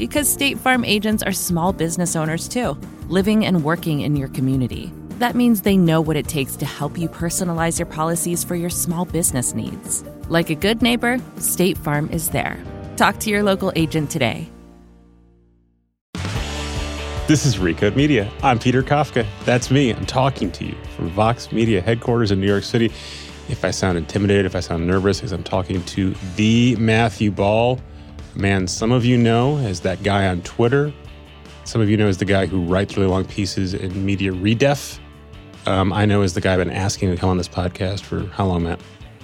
Because State Farm agents are small business owners too, living and working in your community. That means they know what it takes to help you personalize your policies for your small business needs. Like a good neighbor, State Farm is there. Talk to your local agent today. This is Recode Media. I'm Peter Kafka. That's me. I'm talking to you from Vox Media headquarters in New York City. If I sound intimidated, if I sound nervous, because I'm talking to the Matthew Ball, man some of you know as that guy on Twitter. Some of you know as the guy who writes really long pieces in Media Redef. Um, I know as the guy I've been asking to come on this podcast for how long, Matt?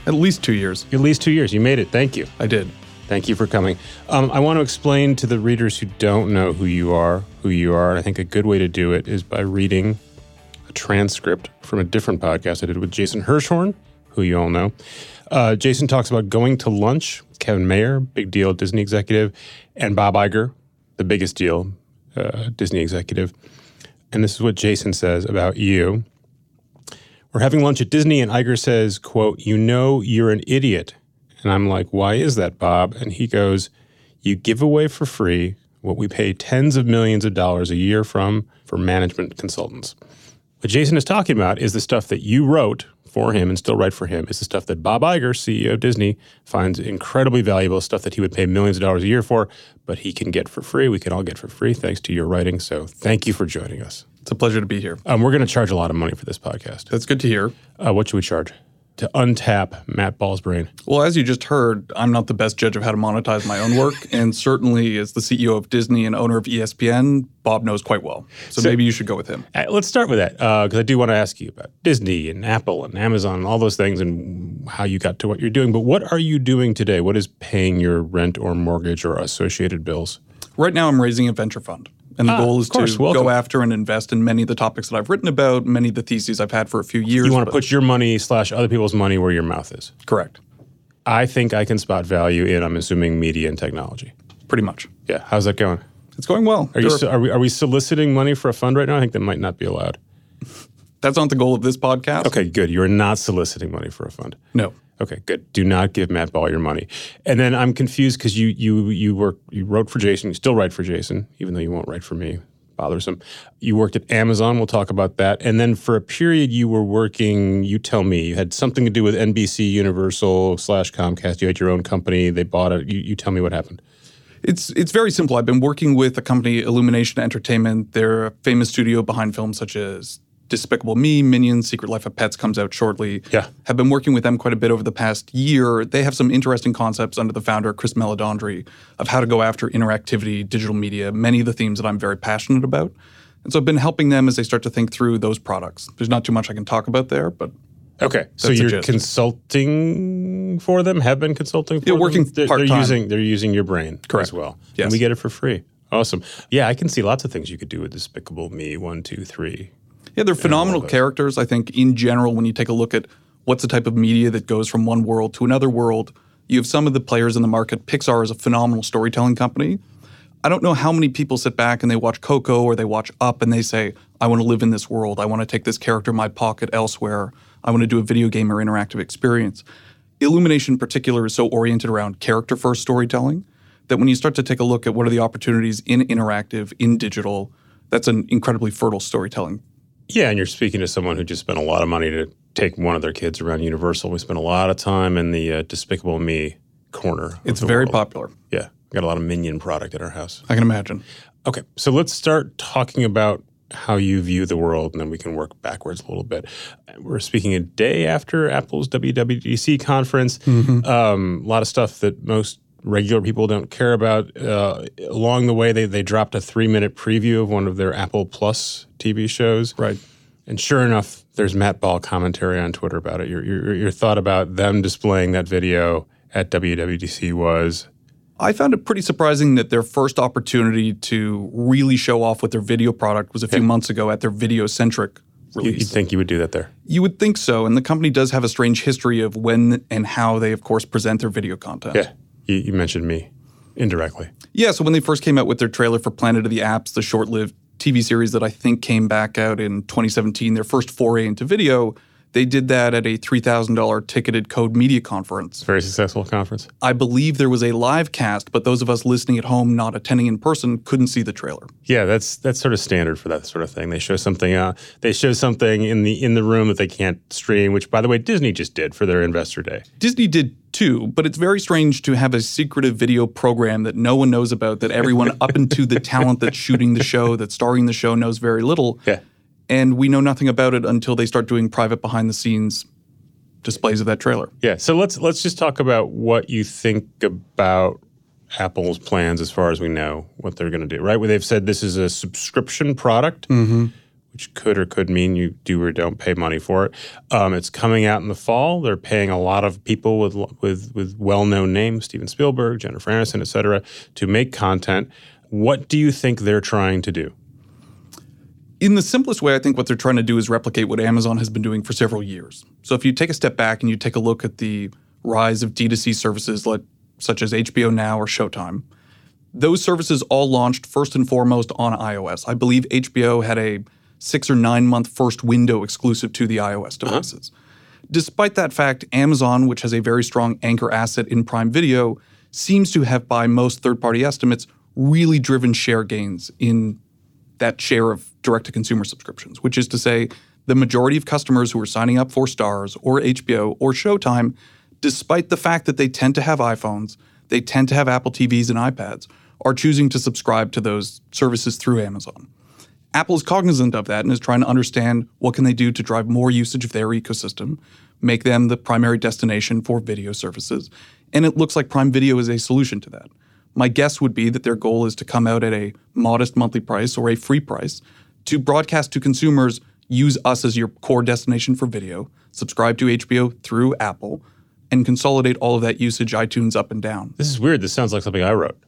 At least two years. At least two years. You made it. Thank you. I did. Thank you for coming. Um, I want to explain to the readers who don't know who you are, who you are. And I think a good way to do it is by reading a transcript from a different podcast I did with Jason Hirschhorn, who you all know. Uh, Jason talks about going to lunch Kevin Mayer, big deal Disney executive, and Bob Iger, the biggest deal uh, Disney executive. And this is what Jason says about you. We're having lunch at Disney, and Iger says, quote, you know you're an idiot. And I'm like, why is that, Bob? And he goes, you give away for free what we pay tens of millions of dollars a year from for management consultants. What Jason is talking about is the stuff that you wrote for him and still write for him is the stuff that Bob Iger, CEO of Disney, finds incredibly valuable, stuff that he would pay millions of dollars a year for, but he can get for free. We can all get for free thanks to your writing. So thank you for joining us. It's a pleasure to be here. Um, we're going to charge a lot of money for this podcast. That's good to hear. Uh, what should we charge? To untap Matt Ball's brain. Well, as you just heard, I'm not the best judge of how to monetize my own work. and certainly, as the CEO of Disney and owner of ESPN, Bob knows quite well. So, So- maybe you should go with him. Uh, let's start with that because I do want to ask you about Disney and Apple and Amazon and all those things and how you got to what you're doing. But what are you doing today? What is paying your rent or mortgage or associated bills? Right now, I'm raising a venture fund. And the Ah, goal is course. to Welcome. go after and invest in many of the topics that I've written about, many of the theses I've had for a few years. You want to put your money slash other people's money where your mouth is. Correct. I think I can spot value in, I'm assuming, media and technology. Pretty much. Yeah. How's that going? It's going well. Are, you, There so- are, we, are we soliciting money for a fund right now? I think that might not be allowed. that's not the goal of this podcast. Okay, good. You're not soliciting money for a fund. No. Okay, good. Do not give Matt Ball your money. And then I'm confused because you you you work you wrote for Jason. You still write for Jason, even though you won't write for me. Bothersome. You worked at Amazon. We'll talk about that. And then for a period, you were working. You tell me you had something to do with NBC Universal slash Comcast. You had your own company. They bought it. You, you tell me what happened. It's it's very simple. I've been working with a company, Illumination Entertainment. They're a famous studio behind films such as Despicable Me, Minions, Secret Life of Pets comes out shortly. Yeah. Have been working with them quite a bit over the past year. They have some interesting concepts under the founder, Chris Meledandri, of how to go after interactivity, digital media, many of the themes that I'm very passionate about. And so I've been helping them as they start to think through those products. There's not too much I can talk about there, but Okay, so you're consulting for them. Have been consulting for Yeah, them? working They're, they're part-time. using they're using your brain Correct. as well. Yes. and we get it for free. Awesome. Yeah, I can see lots of things you could do with Despicable Me one, two, three. Yeah, they're phenomenal characters. I think in general, when you take a look at what's the type of media that goes from one world to another world, you have some of the players in the market. Pixar is a phenomenal storytelling company. I don't know how many people sit back and they watch Coco or they watch Up and they say, I want to live in this world. I want to take this character in my pocket elsewhere. I want to do a video game or interactive experience. Illumination in particular is so oriented around character first storytelling that when you start to take a look at what are the opportunities in interactive, in digital, that's an incredibly fertile storytelling Yeah, and you're speaking to someone who just spent a lot of money to take one of their kids around Universal. We spent a lot of time in the uh, Despicable Me corner. It's very world. popular. Yeah, got a lot of Minion product at our house. I can imagine. Okay, so let's start talking about how you view the world, and then we can work backwards a little bit. We're speaking a day after Apple's WWDC conference. Mm-hmm. Um, a lot of stuff that most regular people don't care about. Uh, along the way, they, they dropped a three minute preview of one of their Apple Plus TV shows. Right. And sure enough, there's Matt Ball commentary on Twitter about it. Your, your, your thought about them displaying that video at WWDC was I found it pretty surprising that their first opportunity to really show off with their video product was a few yeah. months ago at their video centric release. You'd think you would do that there. You would think so. And the company does have a strange history of when and how they, of course, present their video content. Yeah. You, you mentioned me indirectly. Yeah. So when they first came out with their trailer for Planet of the Apps, the short lived TV series that I think came back out in 2017, their first foray into video, they did that at a $3,000 ticketed code media conference. Very successful conference. I believe there was a live cast, but those of us listening at home not attending in person couldn't see the trailer. Yeah, that's that's sort of standard for that sort of thing. They show something uh, they show something in the in the room that they can't stream, which by the way Disney just did for their investor day. Disney did too, but it's very strange to have a secretive video program that no one knows about that everyone up into the talent that's shooting the show, that's starring the show knows very little. Yeah and we know nothing about it until they start doing private behind the scenes displays of that trailer. Yeah, so let's let's just talk about what you think about Apple's plans as far as we know what they're going to do. Right, where they've said this is a subscription product. Mm-hmm. Which could or could mean you do or don't pay money for it. Um, it's coming out in the fall. They're paying a lot of people with with with well-known names, Steven Spielberg, Jennifer Aniston, et cetera, to make content. What do you think they're trying to do? In the simplest way, I think what they're trying to do is replicate what Amazon has been doing for several years. So if you take a step back and you take a look at the rise of D2C services like, such as HBO Now or Showtime, those services all launched first and foremost on iOS. I believe HBO had a six or nine month first window exclusive to the iOS uh-huh. devices. Uh-huh. Despite that fact, Amazon, which has a very strong anchor asset in Prime Video, seems to have, by most third party estimates, really driven share gains in that share of direct to consumer subscriptions, which is to say, the majority of customers who are signing up for Starz or HBO or Showtime, despite the fact that they tend to have iPhones, they tend to have Apple TVs and iPads, are choosing to subscribe to those services through Amazon. Apple is cognizant of that and is trying to understand what can they do to drive more usage of their ecosystem, make them the primary destination for video services, and it looks like Prime Video is a solution to that. My guess would be that their goal is to come out at a modest monthly price or a free price to broadcast to consumers use us as your core destination for video, subscribe to HBO through Apple, and consolidate all of that usage iTunes up and down. This is weird. This sounds like something I wrote.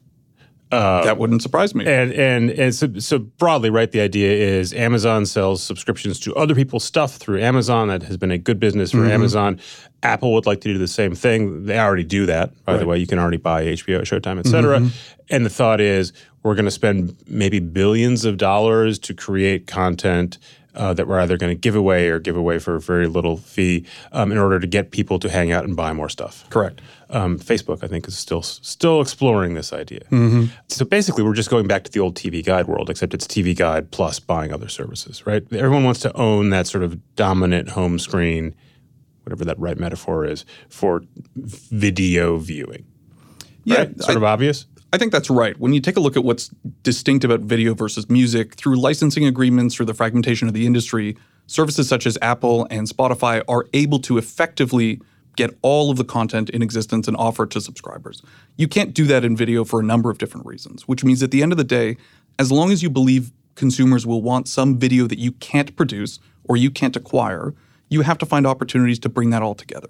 Uh, that wouldn't surprise me. And and and so, so, broadly, right? The idea is Amazon sells subscriptions to other people's stuff through Amazon. That has been a good business for mm-hmm. Amazon. Apple would like to do the same thing. They already do that, by right. the way. You can already buy HBO, Showtime, et cetera. Mm-hmm. And the thought is we're going to spend maybe billions of dollars to create content uh, that we're either going to give away or give away for a very little fee um, in order to get people to hang out and buy more stuff. Correct. Um, Facebook, I think, is still still exploring this idea. Mm-hmm. So basically, we're just going back to the old TV Guide world, except it's TV Guide plus buying other services, right? Everyone wants to own that sort of dominant home screen, whatever that right metaphor is, for video viewing. Yeah, sort I, of obvious. I think that's right. When you take a look at what's distinct about video versus music, through licensing agreements, through the fragmentation of the industry, services such as Apple and Spotify are able to effectively get all of the content in existence and offer it to subscribers. You can't do that in video for a number of different reasons, which means at the end of the day, as long as you believe consumers will want some video that you can't produce or you can't acquire, you have to find opportunities to bring that all together.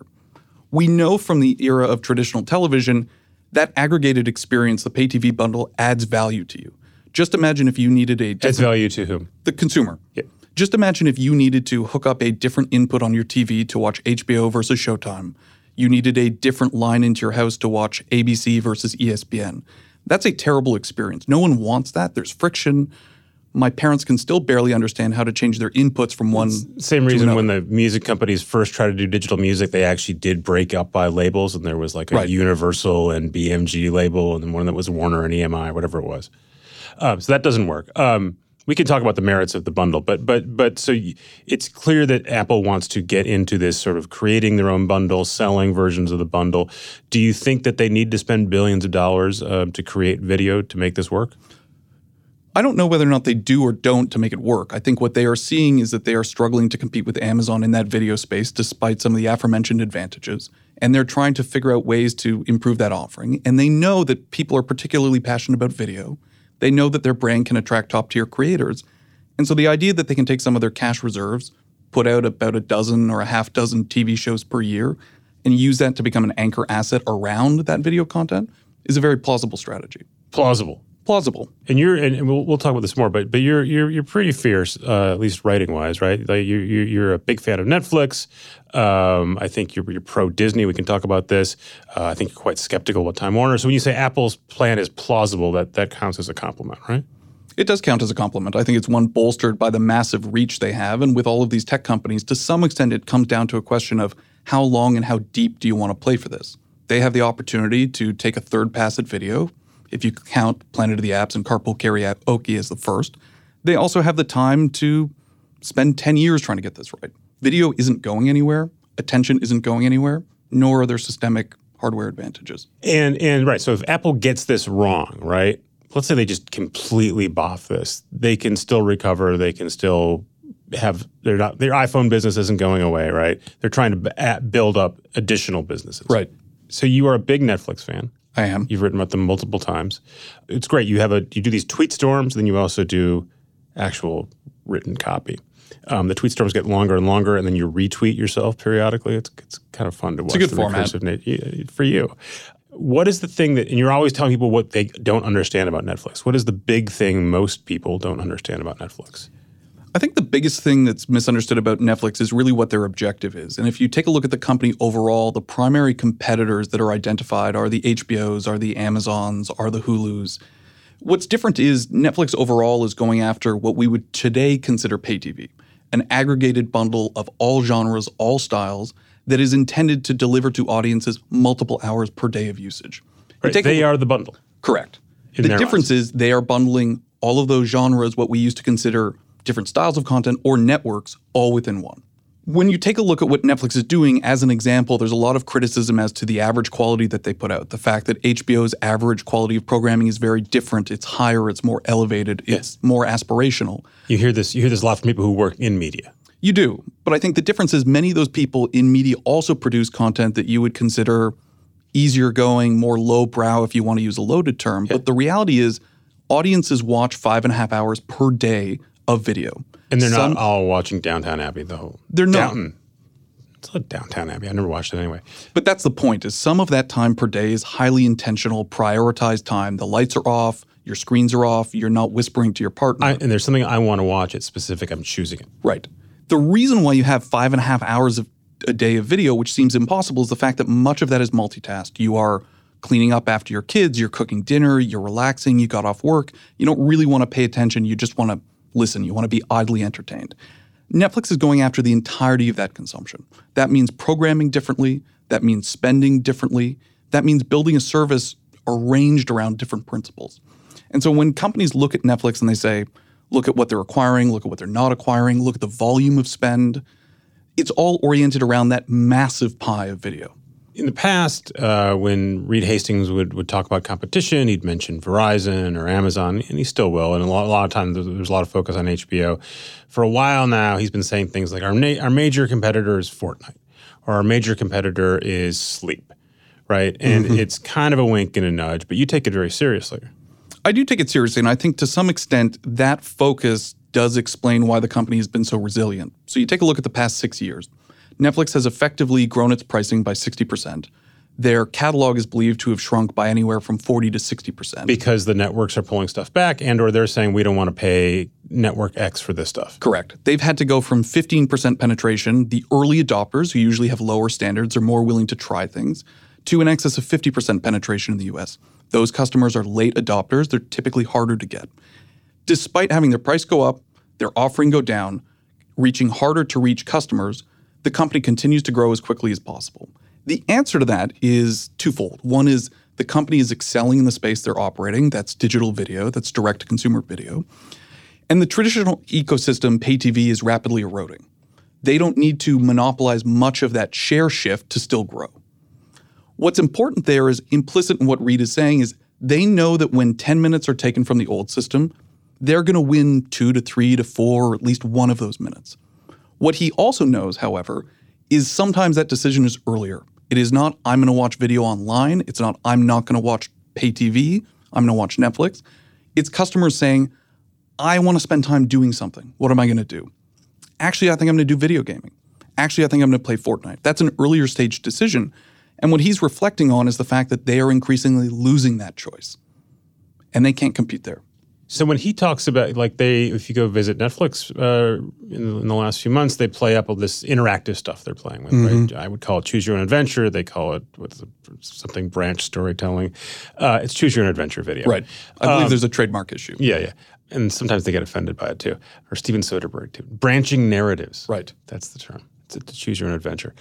We know from the era of traditional television that aggregated experience, the pay TV bundle, adds value to you. Just imagine if you needed a adds value to whom? The consumer. Yeah. Just imagine if you needed to hook up a different input on your TV to watch HBO versus Showtime. You needed a different line into your house to watch ABC versus ESPN. That's a terrible experience. No one wants that. There's friction my parents can still barely understand how to change their inputs from one. Same reason when the music companies first tried to do digital music, they actually did break up by labels, and there was like a right. Universal and BMG label, and then one that was Warner and EMI, whatever it was. Um, so that doesn't work. Um, we can talk about the merits of the bundle, but but but so it's clear that Apple wants to get into this sort of creating their own bundle, selling versions of the bundle. Do you think that they need to spend billions of dollars uh, to create video to make this work? I don't know whether or not they do or don't to make it work. I think what they are seeing is that they are struggling to compete with Amazon in that video space despite some of the aforementioned advantages. And they're trying to figure out ways to improve that offering. And they know that people are particularly passionate about video. They know that their brand can attract top tier creators. And so the idea that they can take some of their cash reserves, put out about a dozen or a half dozen TV shows per year, and use that to become an anchor asset around that video content is a very plausible strategy. Plausible. Plausible. And you're, and we'll, we'll talk about this more, but but you're you're you're pretty fierce, uh, at least writing wise, right? Like you you you're a big fan of Netflix. Um, I think you're, you're pro Disney. We can talk about this. Uh, I think you're quite skeptical about Time Warner. So when you say Apple's plan is plausible, that that counts as a compliment, right? It does count as a compliment. I think it's one bolstered by the massive reach they have. And with all of these tech companies, to some extent, it comes down to a question of how long and how deep do you want to play for this? They have the opportunity to take a third pass at video, if you count Planet of the Apps and Carpool Karaoke as the first. They also have the time to spend 10 years trying to get this right. Video isn't going anywhere, attention isn't going anywhere, nor are there systemic hardware advantages. And and right, so if Apple gets this wrong, right? let's say they just completely boff this, they can still recover. They can still have they're not their iPhone business isn't going away, right? They're trying to build up additional businesses, right? So you are a big Netflix fan. I am. You've written about them multiple times. It's great. You have a you do these tweet storms, then you also do actual written copy. Um, the tweet storms get longer and longer, and then you retweet yourself periodically. It's, it's kind of fun to watch. It's a good format for you what is the thing that, and you're always telling people what they don't understand about Netflix. What is the big thing most people don't understand about Netflix? I think the biggest thing that's misunderstood about Netflix is really what their objective is. And if you take a look at the company overall, the primary competitors that are identified are the HBOs, are the Amazons, are the Hulus. What's different is Netflix overall is going after what we would today consider pay TV, an aggregated bundle of all genres, all styles that is intended to deliver to audiences multiple hours per day of usage. Right. They are the bundle. Correct. The difference eyes. is they are bundling all of those genres, what we used to consider different styles of content or networks, all within one. When you take a look at what Netflix is doing, as an example, there's a lot of criticism as to the average quality that they put out. The fact that HBO's average quality of programming is very different. It's higher, it's more elevated, it's more aspirational. You hear this, you hear this a lot from people who work in media. You do. But I think the difference is many of those people in media also produce content that you would consider easier going, more lowbrow, if you want to use a loaded term. Yeah. But the reality is, audiences watch five and a half hours per day of video. And they're Some, not all watching Downtown Abbey, though. They're not. Downton. It's like Downtown Abbey. I never watched it anyway. But that's the point. Is some of that time per day is highly intentional, prioritized time. The lights are off, your screens are off, you're not whispering to your partner. I, and there's something I want to watch. It's specific. I'm choosing it. Right. The reason why you have five and a half hours of a day of video, which seems impossible, is the fact that much of that is multitask. You are cleaning up after your kids, you're cooking dinner, you're relaxing, you got off work. You don't really want to pay attention, you just want to listen, you want to be idly entertained. Netflix is going after the entirety of that consumption. That means programming differently, that means spending differently, that means building a service arranged around different principles. And so when companies look at Netflix and they say, look at what they're acquiring, look at what they're not acquiring, look at the volume of spend. It's all oriented around that massive pie of video. In the past, uh, when Reed Hastings would, would talk about competition, he'd mention Verizon or Amazon, and he still will. And a lot, a lot of times, there's a lot of focus on HBO. For a while now, he's been saying things like our, na- our major competitor is Fortnite, or our major competitor is Sleep, right? And mm-hmm. it's kind of a wink and a nudge, but you take it very seriously. I do take it seriously, and I think to some extent that focus does explain why the company has been so resilient. So you take a look at the past six years. Netflix has effectively grown its pricing by 60%. Their catalog is believed to have shrunk by anywhere from 40 to 60%. Because the networks are pulling stuff back and or they're saying we don't want to pay network X for this stuff. Correct. They've had to go from 15% penetration, the early adopters who usually have lower standards are more willing to try things, to an excess of 50% penetration in the US. Those customers are late adopters, they're typically harder to get. Despite having their price go up, their offering go down, reaching harder to reach customers, the company continues to grow as quickly as possible. The answer to that is twofold. One is the company is excelling in the space they're operating, that's digital video, that's direct to consumer video. And the traditional ecosystem, pay TV, is rapidly eroding. They don't need to monopolize much of that share shift to still grow. What's important there is implicit in what Reed is saying is they know that when 10 minutes are taken from the old system, they're going to win two to three to four, or at least one of those minutes. What he also knows, however, is sometimes that decision is earlier. It is not, I'm going to watch video online. It's not, I'm not going to watch pay TV. I'm going to watch Netflix. It's customers saying, I want to spend time doing something. What am I going to do? Actually, I think I'm going to do video gaming. Actually, I think I'm going to play Fortnite. That's an earlier stage decision. And what he's reflecting on is the fact that they are increasingly losing that choice and they can't compete there. So when he talks about like they, if you go visit Netflix uh, in, in, the last few months, they play up all this interactive stuff they're playing with. Mm-hmm. Right? I would call it choose your own adventure. They call it something branch storytelling. Uh, it's choose your own adventure video. Right. I believe um, there's a trademark issue. Yeah, yeah. And sometimes they get offended by it too. Or Steven Soderbergh too. Branching narratives. Right. That's the term. To, to choose your own adventure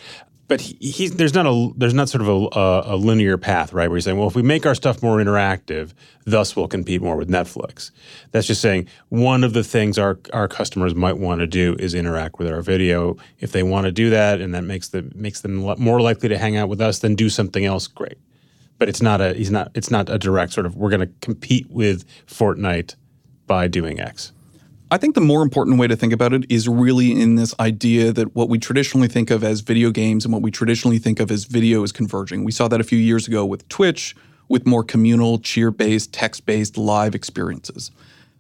but he, he's there's not a there's not sort of a, a, a, linear path, right? Where he's saying, well, if we make our stuff more interactive, thus we'll compete more with Netflix. That's just saying one of the things our our customers might want to do is interact with our video. If they want to do that, and that makes them makes them more likely to hang out with us, then do something else. Great, but it's not a he's not it's not a direct sort of we're going to compete with Fortnite by doing X. I think the more important way to think about it is really in this idea that what we traditionally think of as video games and what we traditionally think of as video is converging. We saw that a few years ago with Twitch, with more communal, cheer based, text based live experiences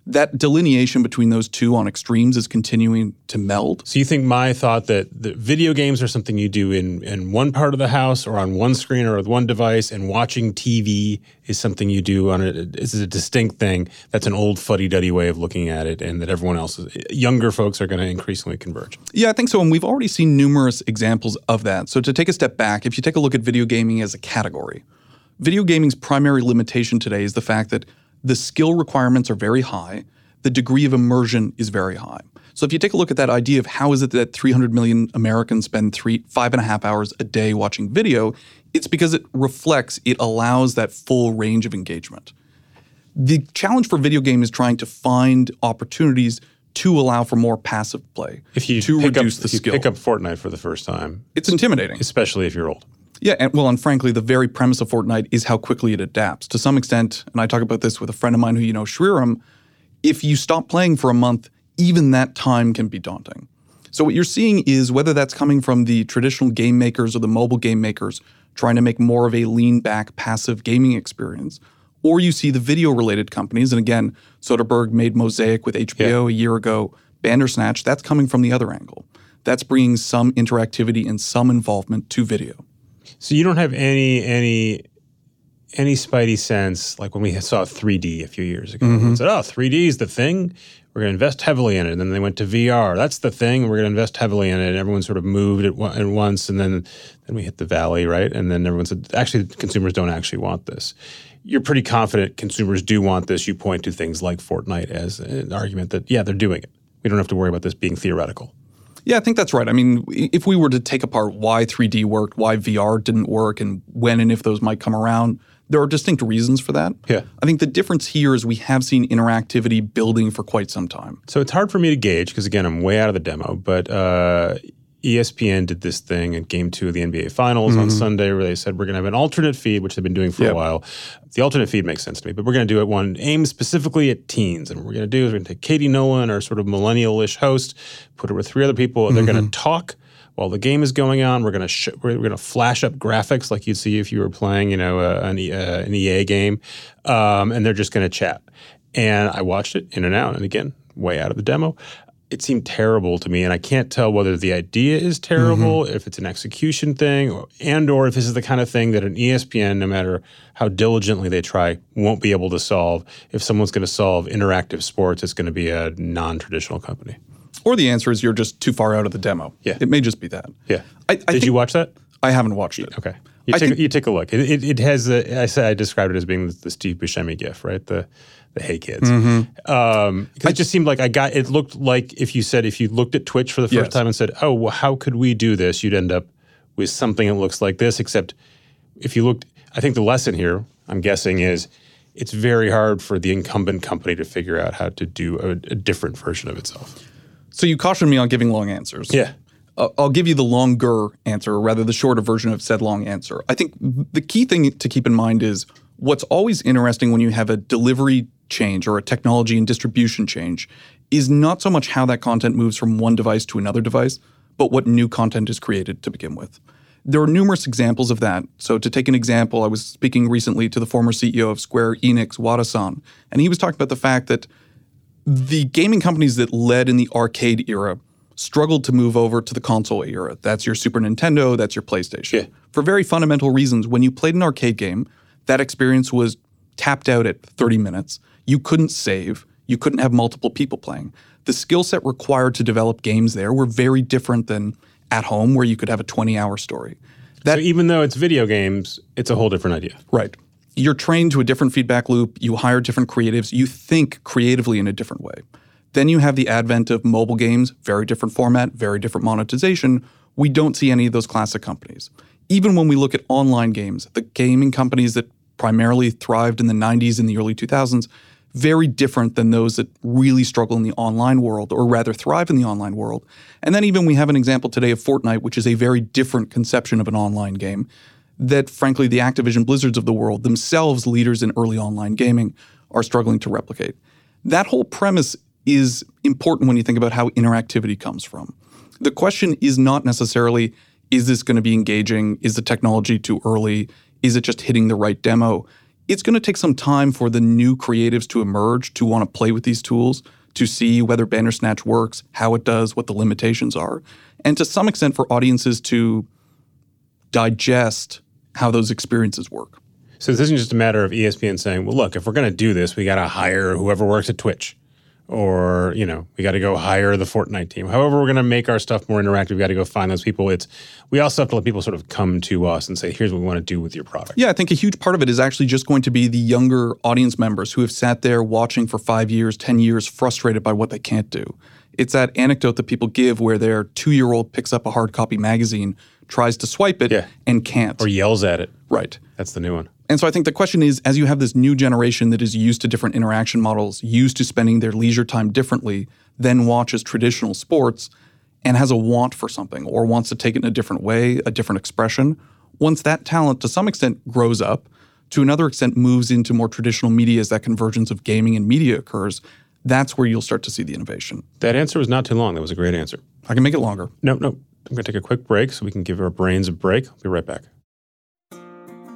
that delineation between those two on extremes is continuing to meld. So you think my thought that the video games are something you do in, in one part of the house or on one screen or with one device, and watching TV is something you do on a is a distinct thing. That's an old fuddy-duddy way of looking at it, and that everyone else, is, younger folks, are going to increasingly converge. Yeah, I think so, and we've already seen numerous examples of that. So to take a step back, if you take a look at video gaming as a category, video gaming's primary limitation today is the fact that the skill requirements are very high, the degree of immersion is very high. So if you take a look at that idea of how is it that 300 million Americans spend three, five and a half hours a day watching video, it's because it reflects, it allows that full range of engagement. The challenge for video game is trying to find opportunities to allow for more passive play. If you to reduce up, the if skill. you pick up Fortnite for the first time, it's intimidating, especially if you're old. Yeah, and, well, and frankly, the very premise of Fortnite is how quickly it adapts. To some extent, and I talk about this with a friend of mine who you know, Shriram, if you stop playing for a month, even that time can be daunting. So what you're seeing is whether that's coming from the traditional game makers or the mobile game makers trying to make more of a lean back passive gaming experience, or you see the video related companies, and again, Soderbergh made Mosaic with HBO yeah. a year ago, Bandersnatch, that's coming from the other angle. That's bringing some interactivity and some involvement to video. So you don't have any any any spidey sense like when we saw 3D a few years ago. Mm-hmm. said, "Oh, 3D is the thing. We're going to invest heavily in it." And then they went to VR. That's the thing. We're going to invest heavily in it. And everyone sort of moved at, at once, and then then we hit the valley, right? And then everyone said, "Actually, consumers don't actually want this." You're pretty confident consumers do want this. You point to things like Fortnite as an argument that yeah, they're doing it. We don't have to worry about this being theoretical. Yeah, I think that's right. I mean, if we were to take apart why 3D worked, why VR didn't work, and when and if those might come around, there are distinct reasons for that. Yeah. I think the difference here is we have seen interactivity building for quite some time. So it's hard for me to gauge because, again, I'm way out of the demo, but uh, ESPN did this thing at game two of the NBA Finals mm-hmm. on Sunday where they said we're going to have an alternate feed, which they've been doing for yep. a while. The alternate feed makes sense to me, but we're going to do it one aimed specifically at teens. And what we're going to do is we're going to take Katie Nolan, our sort of millennial ish host, put her with three other people, and they're going to mm-hmm. talk while the game is going on. We're going to sh- we're going to flash up graphics like you'd see if you were playing, you know, uh, an, uh, an, EA game, um, and they're just going to chat. And I watched it in and out, and again, way out of the demo it seemed terrible to me and i can't tell whether the idea is terrible mm-hmm. if it's an execution thing or, and or if this is the kind of thing that an espn no matter how diligently they try won't be able to solve. If someone's going to solve interactive sports it's going to be a non-traditional company. Or the answer is you're just too far out of the demo. Yeah. It may just be that. Yeah. I, I did you watch that? I haven't watched it. Okay. You take, think, you take a look. It, it, it has I said I described it as being the Steve Buscemi gif right? The the Hey Kids. Mm-hmm. Um, it just seemed like I got. It looked like if you said if you looked at Twitch for the first yes. time and said, "Oh, well, how could we do this?" You'd end up with something that looks like this. Except if you looked, I think the lesson here, I'm guessing, is it's very hard for the incumbent company to figure out how to do a, a different version of itself. So you cautioned me on giving long answers. Yeah. Uh, I'll give you the longer answer or rather the shorter version of said long answer. I think the key thing to keep in mind is what's always interesting when you have a delivery change or a technology and distribution change is not so much how that content moves from one device to another device, but what new content is created to begin with. There are numerous examples of that. So, to take an example, I was speaking recently to the former CEO of Square Enix, Wada-san, and he was talking about the fact that the gaming companies that led in the arcade era struggled to move over to the console era. That's your Super Nintendo, that's your PlayStation. Yeah. For very fundamental reasons, when you played an arcade game, that experience was tapped out at 30 minutes. You couldn't save, you couldn't have multiple people playing. The skill set required to develop games there were very different than at home, where you could have a 20 hour story. so even though it's video games, it's a whole different idea. Right. You're trained to a different feedback loop, you hire different creatives, you think creatively in a different way. Then you have the advent of mobile games, very different format, very different monetization. We don't see any of those classic companies. Even when we look at online games, the gaming companies that primarily thrived in the 90s and the early 2000s, very different than those that really struggle in the online world or rather thrive in the online world. And then even we have an example today of Fortnite, which is a very different conception of an online game that frankly the Activision Blizzards of the world, themselves leaders in early online gaming, are struggling to replicate. That whole premise is important when you think about how interactivity comes from. The question is not necessarily is this going to be engaging? Is the technology too early? Is it just hitting the right demo? It's going to take some time for the new creatives to emerge, to want to play with these tools, to see whether Bandersnatch works, how it does, what the limitations are, and to some extent for audiences to digest how those experiences work. So this isn't just a matter of ESPN saying, well, look, if we're going to do this, we got to hire whoever works at Twitch or you know we got to go hire the Fortnite team. However, we're going to make our stuff more interactive. We got to go find those people. It's we also have to let people sort of come to us and say, "Here's what we want to do with your product." Yeah, I think a huge part of it is actually just going to be the younger audience members who have sat there watching for five years, ten years, frustrated by what they can't do. It's that anecdote that people give where their two-year-old picks up a hard copy magazine, tries to swipe it, Yeah. and can't. Or yells at it. right. That's the new one. And so I think the question is as you have this new generation that is used to different interaction models, used to spending their leisure time differently, then watches traditional sports and has a want for something or wants to take it in a different way, a different expression, once that talent to some extent grows up, to another extent moves into more traditional media as that convergence of gaming and media occurs, that's where you'll start to see the innovation. That answer was not too long. That was a great answer. I can make it longer. No, no. I'm going to take a quick break so we can give our brains a break. I'll be right back.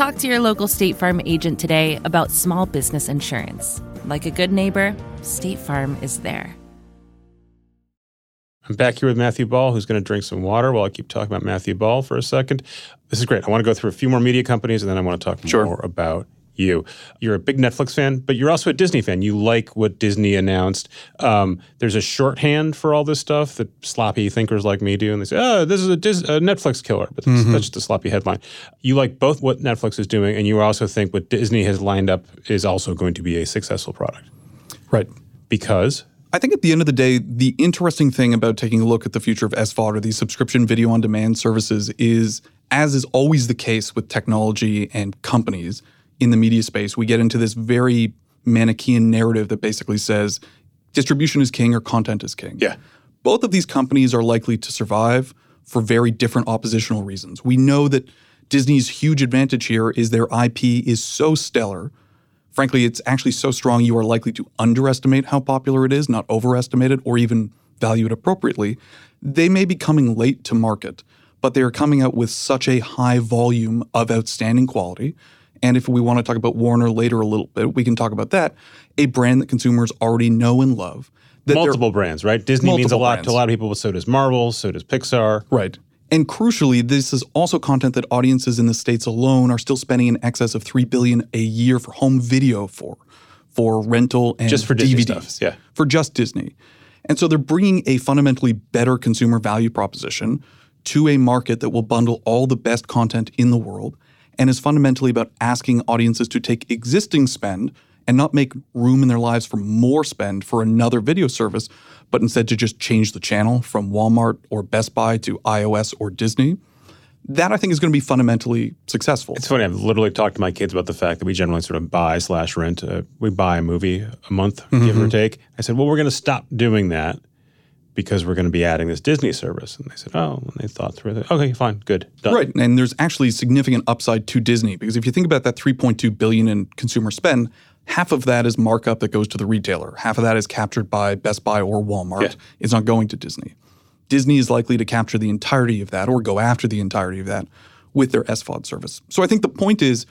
Talk to your local State Farm agent today about small business insurance. Like a good neighbor, State Farm is there. I'm back here with Matthew Ball, who's going to drink some water while I keep talking about Matthew Ball for a second. This is great. I want to go through a few more media companies and then I want to talk Sure. more about you. You're a big Netflix fan, but you're also a Disney fan. You like what Disney announced. Um, there's a shorthand for all this stuff that sloppy thinkers like me do, and they say, "Oh, this is a, Dis- a Netflix killer," but that's, that's just a sloppy headline. You like both what Netflix is doing, and you also think what Disney has lined up is also going to be a successful product Right. because I think at the end of the day, the interesting thing about taking a look at the future of SVOD or these subscription video on demand services is, as is always the case with technology and companies in the media space, we get into this very Manichaean narrative that basically says distribution is king or content is king. Yeah. Both of these companies are likely to survive for very different oppositional reasons. We know that Disney's huge advantage here is their IP is so stellar frankly, it's actually so strong you are likely to underestimate how popular it is, not overestimate it, or even value it appropriately. They may be coming late to market, but they are coming out with such a high volume of outstanding quality. And if we want to talk about Warner later a little bit, we can talk about that. A brand that consumers already know and love. That multiple brands, right? Disney means a lot brands. to a lot of people, but so does Marvel, so does Pixar. Right. And crucially, this is also content that audiences in the states alone are still spending in excess of 3 billion a year for home video for, for rental and Just for Disney DVDs, stuff, yeah. for just Disney. And so they're bringing a fundamentally better consumer value proposition to a market that will bundle all the best content in the world and is fundamentally about asking audiences to take existing spend and not make room in their lives for more spend for another video service, but instead to just change the channel from Walmart or Best Buy to iOS or Disney, that I think is going to be fundamentally successful. It's funny. I've literally talked to my kids about the fact that we generally sort of buy slash rent. Uh, we buy a movie a month, mm-hmm. give or take. I said, well, we're going to stop doing that because we're going to be adding this Disney service. And they said, oh, and they thought through it. Okay, fine, good, done. Right, and there's actually significant upside to Disney because if you think about that 3.2 billion in consumer spend, half of that is markup that goes to the retailer. Half of that is captured by Best Buy or Walmart. Yeah. It's not going to Disney. Disney is likely to capture the entirety of that or go after the entirety of that with their SVOD service. So I think the point is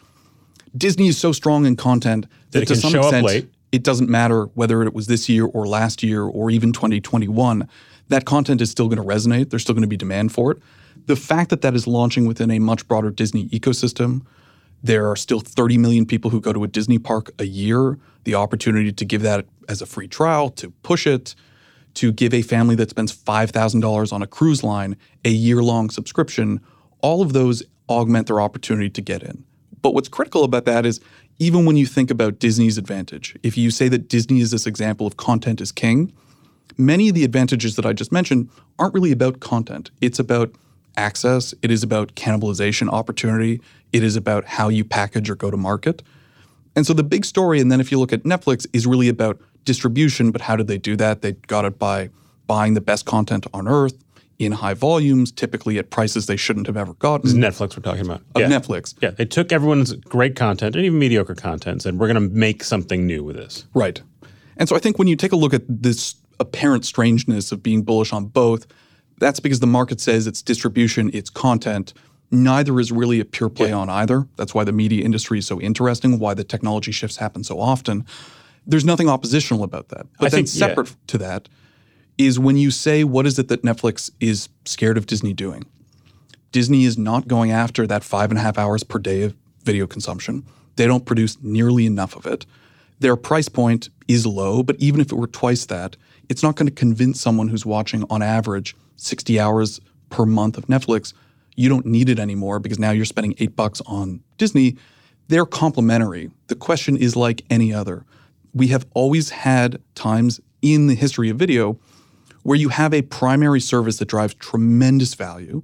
Disney is so strong in content that, that to some extent it doesn't matter whether it was this year or last year or even 2021. That content is still going to resonate. There's still going to be demand for it. The fact that that is launching within a much broader Disney ecosystem, there are still 30 million people who go to a Disney park a year. The opportunity to give that as a free trial, to push it, to give a family that spends $5,000 on a cruise line a year long subscription, all of those augment their opportunity to get in. But what's critical about that is even when you think about Disney's advantage, if you say that Disney is this example of content is king, many of the advantages that I just mentioned aren't really about content. It's about access, it is about cannibalization opportunity, it is about how you package or go to market. And so the big story, and then if you look at Netflix, is really about distribution, but how did they do that? They got it by buying the best content on earth in high volumes, typically at prices they shouldn't have ever gotten. This is Netflix we're talking about. Of yeah. Netflix. Yeah, they took everyone's great content and even mediocre content and said, we're going to make something new with this. Right. And so I think when you take a look at this apparent strangeness of being bullish on both, that's because the market says it's distribution, it's content. Neither is really a pure play yeah. on either. That's why the media industry is so interesting, why the technology shifts happen so often. There's nothing oppositional about that. But I then think, separate yeah. to that is when you say, what is it that Netflix is scared of Disney doing? Disney is not going after that five and a half hours per day of video consumption. They don't produce nearly enough of it. Their price point is low, but even if it were twice that, it's not going to convince someone who's watching on average 60 hours per month of Netflix, you don't need it anymore because now you're spending eight bucks on Disney. They're complementary. The question is like any other. We have always had times in the history of video where you have a primary service that drives tremendous value,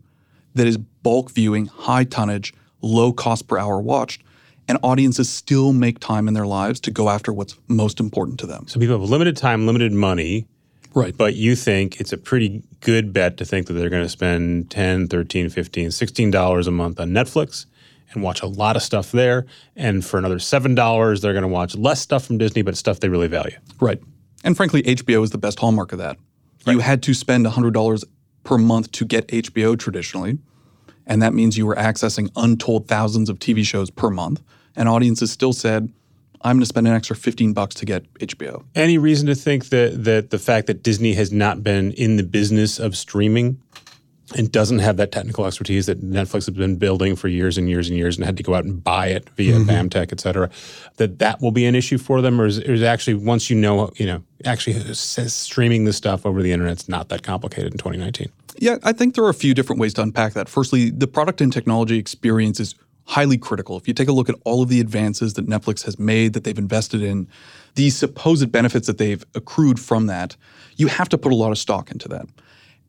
that is bulk viewing, high tonnage, low cost per hour watched, and audiences still make time in their lives to go after what's most important to them. So people have limited time, limited money. Right. But you think it's a pretty good bet to think that they're going to spend 10, 13, 15, 16 dollars a month on Netflix and watch a lot of stuff there and for another $7 they're going to watch less stuff from Disney but stuff they really value. Right. And frankly HBO is the best hallmark of that. Right. You had to spend $100 per month to get HBO traditionally. And that means you were accessing untold thousands of TV shows per month. And audiences still said, I'm going to spend an extra 15 bucks to get HBO. Any reason to think that that the fact that Disney has not been in the business of streaming and doesn't have that technical expertise that Netflix has been building for years and years and years and had to go out and buy it via mm-hmm. BAMTech, et cetera, that that will be an issue for them? Or is, is actually, once you know, you know, actually streaming this stuff over the internet is not that complicated in 2019? Yeah, I think there are a few different ways to unpack that. Firstly, the product and technology experience is highly critical. If you take a look at all of the advances that Netflix has made, that they've invested in, the supposed benefits that they've accrued from that, you have to put a lot of stock into that.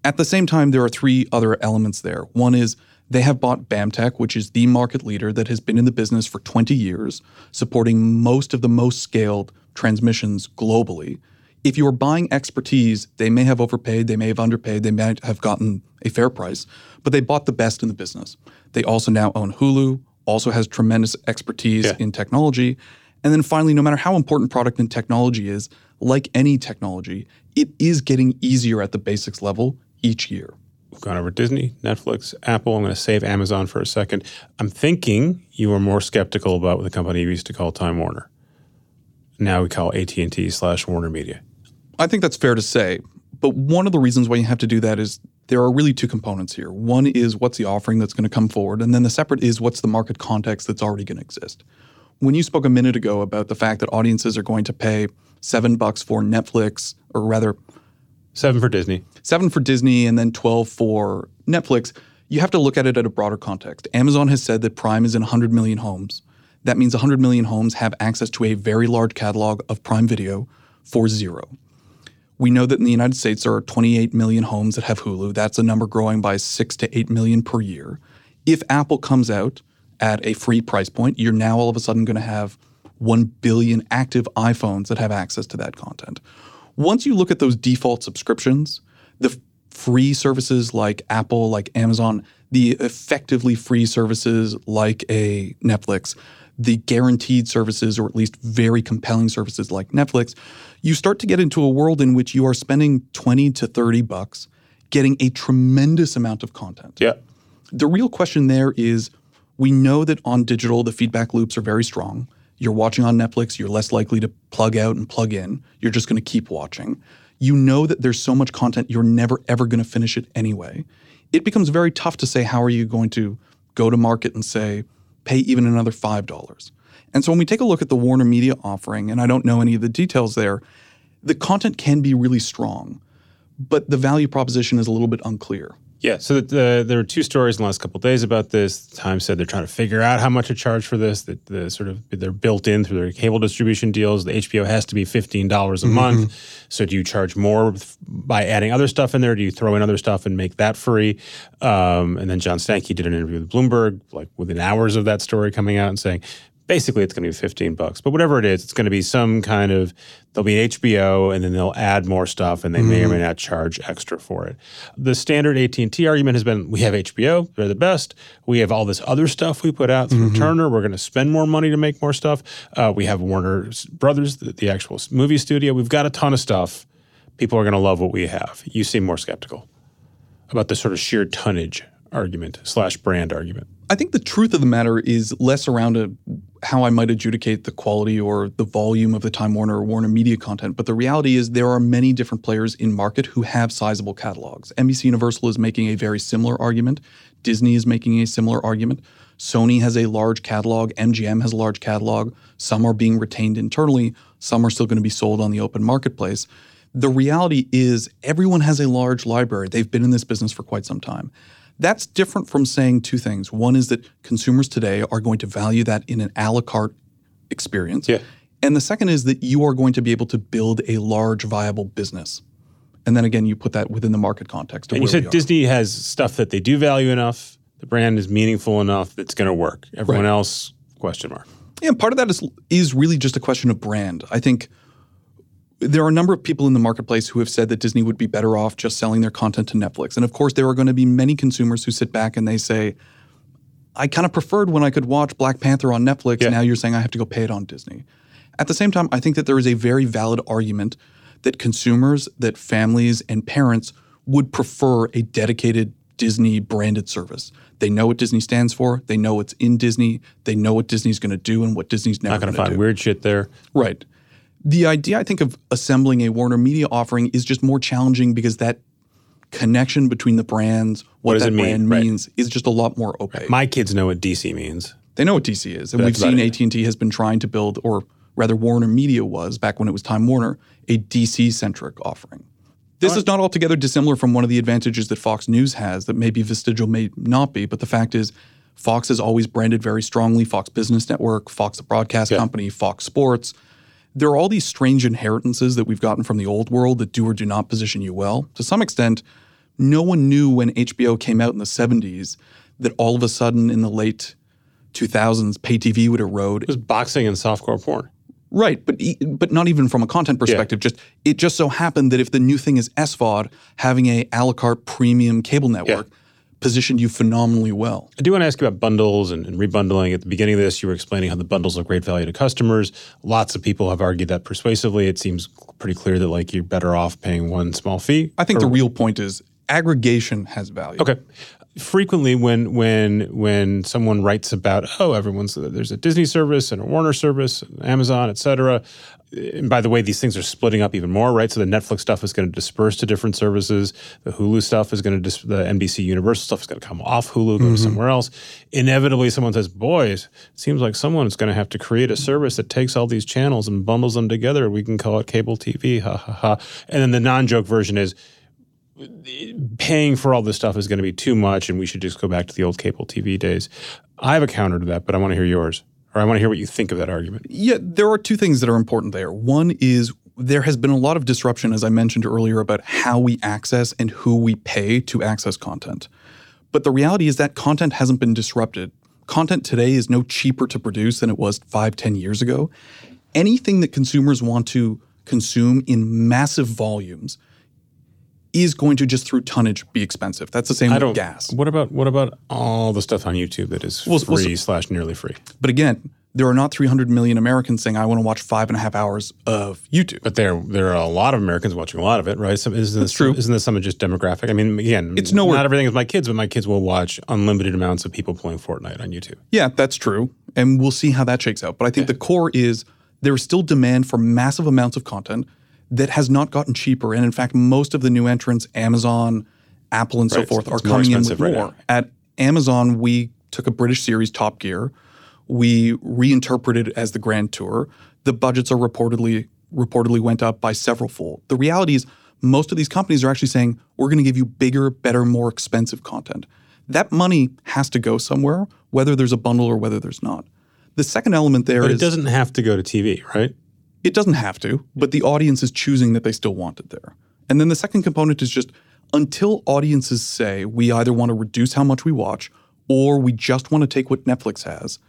At the same time, there are three other elements there. One is they have bought BAMTech, which is the market leader that has been in the business for 20 years, supporting most of the most scaled transmissions globally. If you're buying expertise, they may have overpaid, they may have underpaid, they may have gotten a fair price, but they bought the best in the business. They also now own Hulu, also has tremendous expertise yeah. in technology. And then finally, no matter how important product and technology is, like any technology, it is getting easier at the basics level each year. We've gone over Disney, Netflix, Apple. I'm going to save Amazon for a second. I'm thinking you were more skeptical about the company we used to call Time Warner. Now we call AT&T slash Warner Media. I think that's fair to say. But one of the reasons why you have to do that is there are really two components here. One is what's the offering that's going to come forward, and then the separate is what's the market context that's already going to exist. When you spoke a minute ago about the fact that audiences are going to pay seven bucks for Netflix, or rather Seven for Disney. Seven for Disney, and then 12 for Netflix. You have to look at it at a broader context. Amazon has said that Prime is in 100 million homes. That means 100 million homes have access to a very large catalog of Prime Video for zero. We know that in the United States there are 28 million homes that have Hulu. That's a number growing by 6 to 8 million per year. If Apple comes out at a free price point, you're now all of a sudden going to have 1 billion active iPhones that have access to that content. Once you look at those default subscriptions, the free services like Apple, like Amazon, the effectively free services like a Netflix, the guaranteed services, or at least very compelling services like Netflix, you start to get into a world in which you are spending 20 to 30 bucks getting a tremendous amount of content. Yeah. The real question there is we know that on digital, the feedback loops are very strong. You're watching on Netflix, you're less likely to plug out and plug in. You're just going to keep watching. You know that there's so much content, you're never, ever going to finish it anyway. It becomes very tough to say, how are you going to go to market and say, pay even another $5? And so when we take a look at the Warner Media offering, and I don't know any of the details there, the content can be really strong, but the value proposition is a little bit unclear. Yeah, so the, there were two stories in the last couple days about this. Time said they're trying to figure out how much to charge for this. That the sort of they're built in through their cable distribution deals. The HBO has to be fifteen dollars a mm-hmm. month. So do you charge more by adding other stuff in there? Do you throw in other stuff and make that free? Um, and then John Stankey did an interview with Bloomberg, like within hours of that story coming out, and saying basically it's going to be 15 bucks but whatever it is it's going to be some kind of there'll be an hbo and then they'll add more stuff and they mm-hmm. may or may mm-hmm. not charge extra for it the standard at&t argument has been we have hbo they're the best we have all this other stuff we put out through mm-hmm. turner we're going to spend more money to make more stuff uh, we have warner brothers the, the actual movie studio we've got a ton of stuff people are going to love what we have you seem more skeptical about the sort of sheer tonnage argument slash brand argument I think the truth of the matter is less around a, how I might adjudicate the quality or the volume of the Time Warner or Warner Media content, but the reality is there are many different players in market who have sizable catalogs. NBC Universal is making a very similar argument. Disney is making a similar argument. Sony has a large catalog. MGM has a large catalog. Some are being retained internally. Some are still going to be sold on the open marketplace. The reality is everyone has a large library. They've been in this business for quite some time. That's different from saying two things. One is that consumers today are going to value that in an a la carte experience. Yeah. And the second is that you are going to be able to build a large, viable business. And then again, you put that within the market context. and you said Disney has stuff that they do value enough, the brand is meaningful enough that's going to work. Everyone right. else, question mark. Yeah, part of that is is really just a question of brand. I think there are a number of people in the marketplace who have said that Disney would be better off just selling their content to Netflix. And of course, there are going to be many consumers who sit back and they say, I kind of preferred when I could watch Black Panther on Netflix. Yeah. Now you're saying I have to go pay it on Disney. At the same time, I think that there is a very valid argument that consumers, that families, and parents would prefer a dedicated Disney branded service. They know what Disney stands for. They know what's in Disney. They know what Disney's going to do and what Disney's never going to find weird shit there. Right the idea I think of assembling a Warner Media offering is just more challenging because that connection between the brands, what, what that mean? brand right. means, is just a lot more opaque. My kids know what DC means. They know what DC is, and we've seen AT and T has been trying to build, or rather, Warner Media was back when it was Time Warner, a DC centric offering. This right. is not altogether dissimilar from one of the advantages that Fox News has that maybe Vestigial may not be, but the fact is. Fox has always branded very strongly Fox Business Network, Fox the broadcast yeah. company, Fox Sports there are all these strange inheritances that we've gotten from the old world that do or do not position you well. To some extent, no one knew when HBO came out in the 70s that all of a sudden in the late 2000s, pay TV would erode. It was boxing and softcore porn. Right, but but not even from a content perspective. Yeah. Just it just so happened that if the new thing is SVOD, having a a la carte premium cable network yeah positioned you phenomenally well. I do want to ask you about bundles and, and, rebundling. At the beginning of this, you were explaining how the bundles are great value to customers. Lots of people have argued that persuasively. It seems pretty clear that like you're better off paying one small fee. I think or, the real point is aggregation has value. Okay frequently when when when someone writes about oh everyone's there's a Disney service and a Warner service, Amazon, et cetera. And by the way, these things are splitting up even more, right? So the Netflix stuff is going to disperse to different services. The Hulu stuff is going to dis- the NBC Universal stuff is going to come off Hulu, go mm-hmm. to somewhere else. Inevitably, someone says, "Boys, it seems like someone is going to have to create a service that takes all these channels and bundles them together. We can call it cable TV." Ha ha ha. And then the non-joke version is paying for all this stuff is going to be too much and we should just go back to the old cable TV days. I have a counter to that, but I want to hear yours. Or I want to hear what you think of that argument. Yeah, there are two things that are important there. One is there has been a lot of disruption, as I mentioned earlier, about how we access and who we pay to access content. But the reality is that content hasn't been disrupted. Content today is no cheaper to produce than it was five, ten years ago. Anything that consumers want to consume in massive volumes is going to just through tonnage be expensive. That's the same I with don't. gas. What about what about all the stuff on YouTube that is Well, well, free slash nearly free? But again, there are not 300 million Americans saying, I want to watch five and a half hours of YouTube. But there there are a lot of Americans watching a lot of it, right? So isn't this true. Isn't this some of just demographic? I mean, again, It's nowhere- Not everything is my kids, but my kids will watch unlimited amounts of people playing Fortnite on YouTube. Yeah, that's true. And we'll see how that shakes out. But I think the core is there is still demand for massive amounts of content that has not gotten cheaper. And in fact, most of the new entrants, Amazon, Apple, and so Right, forth, are coming in with right more. now. At Amazon, we took a British series, Top Gear. We reinterpreted it as the Grand Tour. The budgets are reportedly reportedly went up by several fold. The reality is most of these companies are actually saying we're going to give you bigger, better, more expensive content. That money has to go somewhere, whether there's a bundle or whether there's not. The second element there But is it doesn't have to go to TV, right? It doesn't have to, but the audience is choosing that they still want it there. And then the second component is just until audiences say we either want to reduce how much we watch or we just want to take what Netflix has,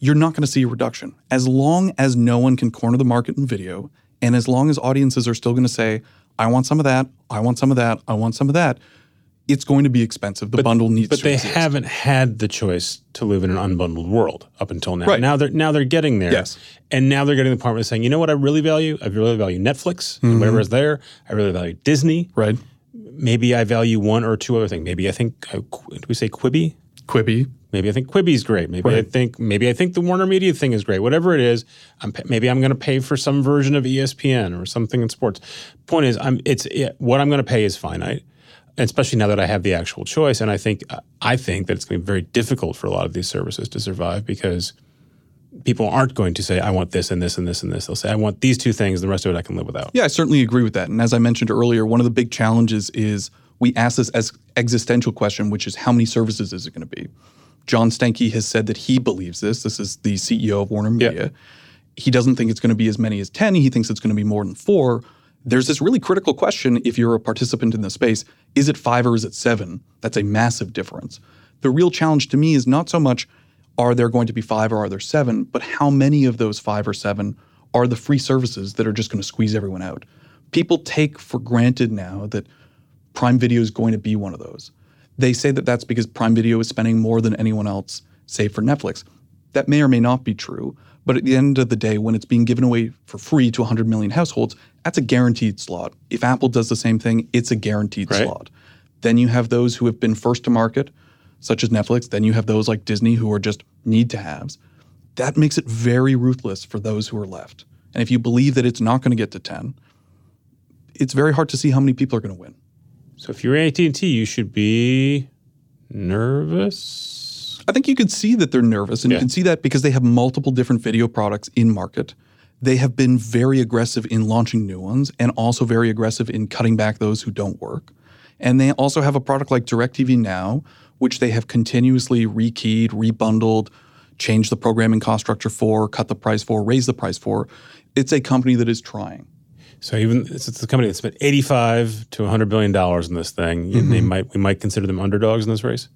you're not going to see a reduction. As long as no one can corner the market in video, and as long as audiences are still going to say, I want some of that, I want some of that, I want some of that, it's going to be expensive. The bundle needs But to they exist. haven't had the choice to live in an unbundled world up until now. Right. Now they're now they're getting there. Yes. And now they're getting the point where they're saying, you know what I really value? I really value Netflix Mm-hmm. and whatever is there. I really value Disney. right? Maybe I value one or two other things. Maybe I think uh, do we say Quibi? Quibi. Maybe I think Quibi's great. Maybe I think maybe I think the Warner Media thing is great. Whatever it is, I'm, maybe I'm going to pay for some version of ESPN or something in sports. Point is, I'm it's it, what I'm going to pay is finite, especially now that I have the actual choice. And I think I think that it's going to be very difficult for a lot of these services to survive because people aren't going to say, "I want this and this and this and this." They'll say, "I want these two things. The rest of it I can live without." Yeah, I certainly agree with that. And as I mentioned earlier, one of the big challenges is we ask this as existential question, which is how many services is it going to be? John Stankey has said that he believes this. This is the CEO of Warner Media. He doesn't think it's going to be as many as 10. He thinks it's going to be more than four. There's this really critical question if you're a participant in the space is it five or is it seven? That's a massive difference. The real challenge to me is not so much are there going to be five or are there seven, but how many of those five or seven are the free services that are just going to squeeze everyone out? People take for granted now that Prime Video is going to be one of those. They say that that's because Prime Video is spending more than anyone else, save for Netflix. That may or may not be true, but at the end of the day, when it's being given away for free to 100 million households, that's a guaranteed slot. If Apple does the same thing, it's a guaranteed Right. slot. Then you have those who have been first to market, such as Netflix. Then you have those like Disney who are just need to haves. That makes it very ruthless for those who are left. And if you believe that it's not going to get to 10, it's very hard to see how many people are going to win. So if you're AT and T, you should be nervous. I think you can see that they're nervous, and Yeah. you can see that because they have multiple different video products in market. They have been very aggressive in launching new ones and also very aggressive in cutting back those who don't work. And they also have a product like DirecTV Now, which they have continuously rekeyed, rebundled, changed the programming cost structure for, cut the price for, raised the price for. It's a company that is trying. So even it's, it's a company that spent 85 to 100 billion dollars in this thing. and They mm-hmm. might we might consider them underdogs in this race.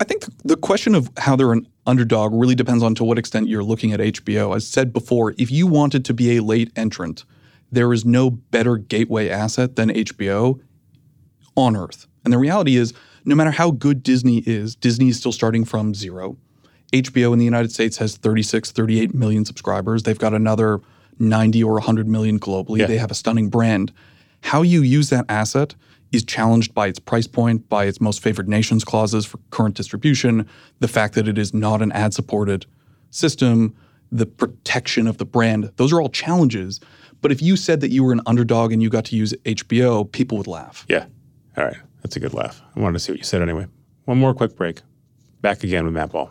I think the question of how they're an underdog really depends on to what extent you're looking at HBO. As said before, if you wanted to be a late entrant, there is no better gateway asset than HBO on earth. And the reality is, no matter how good Disney is, Disney is still starting from zero. HBO in the United States has 36, 38 million subscribers. They've got another 90 or 100 million globally. Yeah. They have a stunning brand. How you use that asset is challenged by its price point, by its most favored nations clauses for current distribution, the fact that it is not an ad supported system, the protection of the brand. Those are all challenges. But if you said that you were an underdog and you got to use HBO, people would laugh. Yeah. All right. That's a good laugh. I wanted to see what you said anyway. One more quick break. Back again with Matt Ball.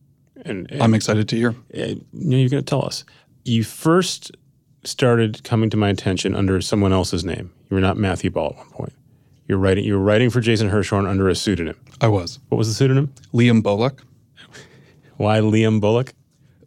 And, and I'm excited to hear. uh, you're going to tell us. You first started coming to my attention under someone else's name. You were not Matthew Ball at one point. You're writing. You were writing for Jason Hirschhorn under a pseudonym. I was. What was the pseudonym? Liam Bullock. Why Liam Bullock?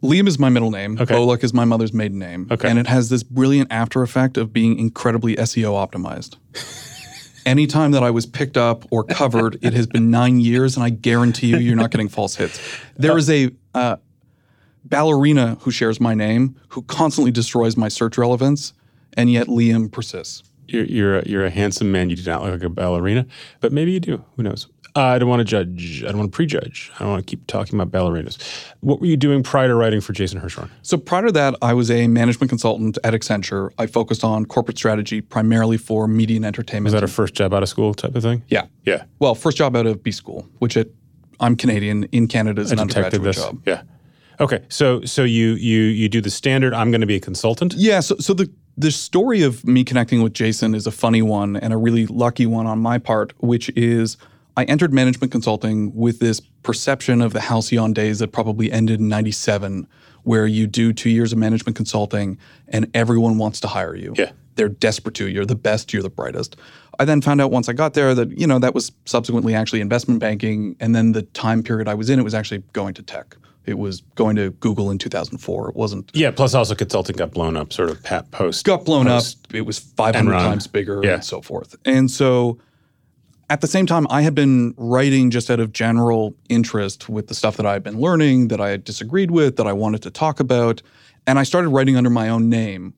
Liam is my middle name. Okay. Bullock is my mother's maiden name. Okay. And it has this brilliant after effect of being incredibly SEO optimized. Anytime that I was picked up or covered, it has been nine years, and I guarantee you, you're not getting false hits. There is a uh, ballerina who shares my name who constantly destroys my search relevance, and yet Liam persists. You're you're a, you're a handsome man. You do not look like a ballerina, but maybe you do. Who knows? Uh, I don't want to judge. I don't want to prejudge. I don't want to keep talking about ballerinas. What were you doing prior to writing for Jason Hirschhorn? So prior to that, I was a management consultant at Accenture. I focused on corporate strategy primarily for media and entertainment. Was that a first job out of school type of thing? yeah. Yeah. Well, first job out of B school, which it, I'm Canadian in Canada is an undergraduate this. job. Yeah. Okay. So so you you you do the standard. I'm going to be a consultant. Yeah. So so the the story of me connecting with Jason is a funny one and a really lucky one on my part, which is I entered management consulting with this perception of the halcyon days that probably ended in '97, where you do two years of management consulting and everyone wants to hire you. Yeah. They're desperate to. You're the best. You're the brightest. I then found out once I got there that you know that was subsequently actually investment banking, and then the time period I was in, it was actually going to tech. It was going to Google in 2004. It wasn't Yeah. Plus, also consulting got blown up. Sort of pat post. got blown post. up. It was 500 Enron. times bigger Yeah. and so forth. And so at the same time, I had been writing just out of general interest with the stuff that I had been learning, that I had disagreed with, that I wanted to talk about. And I started writing under my own name.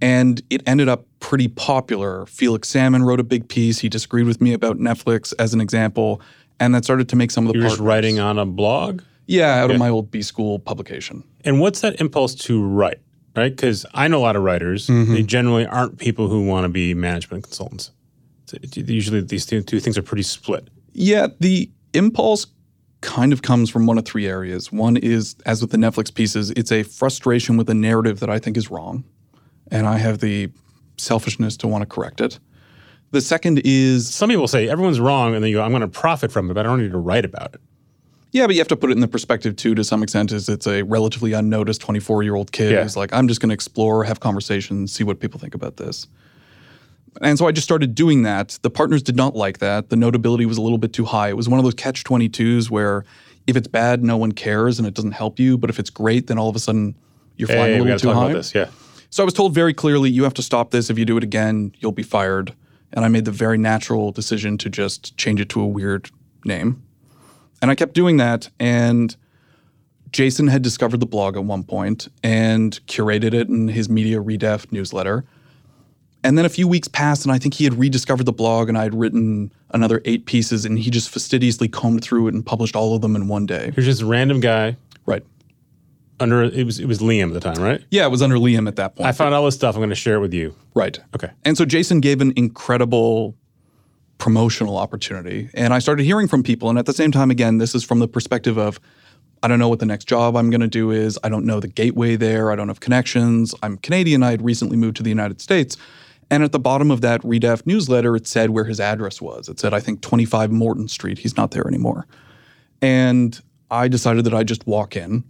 And it ended up pretty popular. Felix Salmon wrote a big piece. He disagreed with me about Netflix as an example. And that started to make some of the You're just writing on a blog. Yeah, out Yeah. of my old B school publication. And what's that impulse to write? Right? Because I know a lot of writers. Mm-hmm. They generally aren't people who want to be management consultants. So Usually, these two, two things are pretty split. Yeah, the impulse kind of comes from one of three areas. One is, as with the Netflix pieces, it's a frustration with a narrative that I think is wrong. And I have the selfishness to want to correct it. The second is, Some people say everyone's wrong, and then you go, "I'm going to profit from it, but I don't need to write about it." yeah, but you have to put it in the perspective too, to some extent, is it's a relatively unnoticed 24 year old kid Yeah. who's like, I'm just going to explore, have conversations, see what people think about this. And so I just started doing that. The partners did not like that. The notability was a little bit too high. It was one of those catch 22s where if it's bad, no one cares and it doesn't help you. But if it's great, then all of a sudden you're flying Hey, a little got to too talk high. about this. Yeah. So I was told very clearly, you have to stop this. If you do it again, you'll be fired. And I made the very natural decision to just change it to a weird name. And I kept doing that. And Jason had discovered the blog at one point and curated it in his Media Redef newsletter. And then a few weeks passed, and I think he had rediscovered the blog, and I had written another eight pieces, and he just fastidiously combed through it and published all of them in one day. Here's just a random guy Right. Under it was it was Liam at the time, right? Yeah, it was under Liam at that point. I found all this stuff. I'm going to share it with you. Right. Okay. And so Jason gave an incredible promotional opportunity. And I started hearing from people. And at the same time, again, this is from the perspective of I don't know what the next job I'm going to do is. I don't know the gateway there. I don't have connections. I'm Canadian. I had recently moved to the United States. And at the bottom of that Redef newsletter, it said where his address was. It said, I think, 25 Morton Street. He's not there anymore. And I decided that I'd just walk in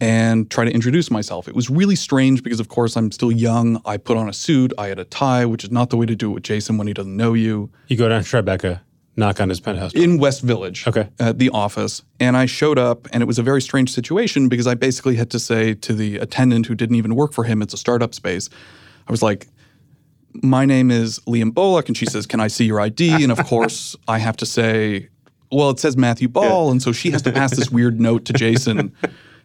and try to introduce myself. It was really strange because, of course, I'm still young. I put on a suit, I had a tie, which is not the way to do it with Jason when he doesn't know you, You go down to Tribeca, knock on his penthouse. door. in West Village, Okay. at the office. And I showed up, and it was a very strange situation because I basically had to say to the attendant who didn't even work for him, it's a startup space, I was like, my name is Liam Bullock. And she says, Can I see your ID? And of course, I have to say, Well, it says Matthew Ball. And so she has to pass this weird note to Jason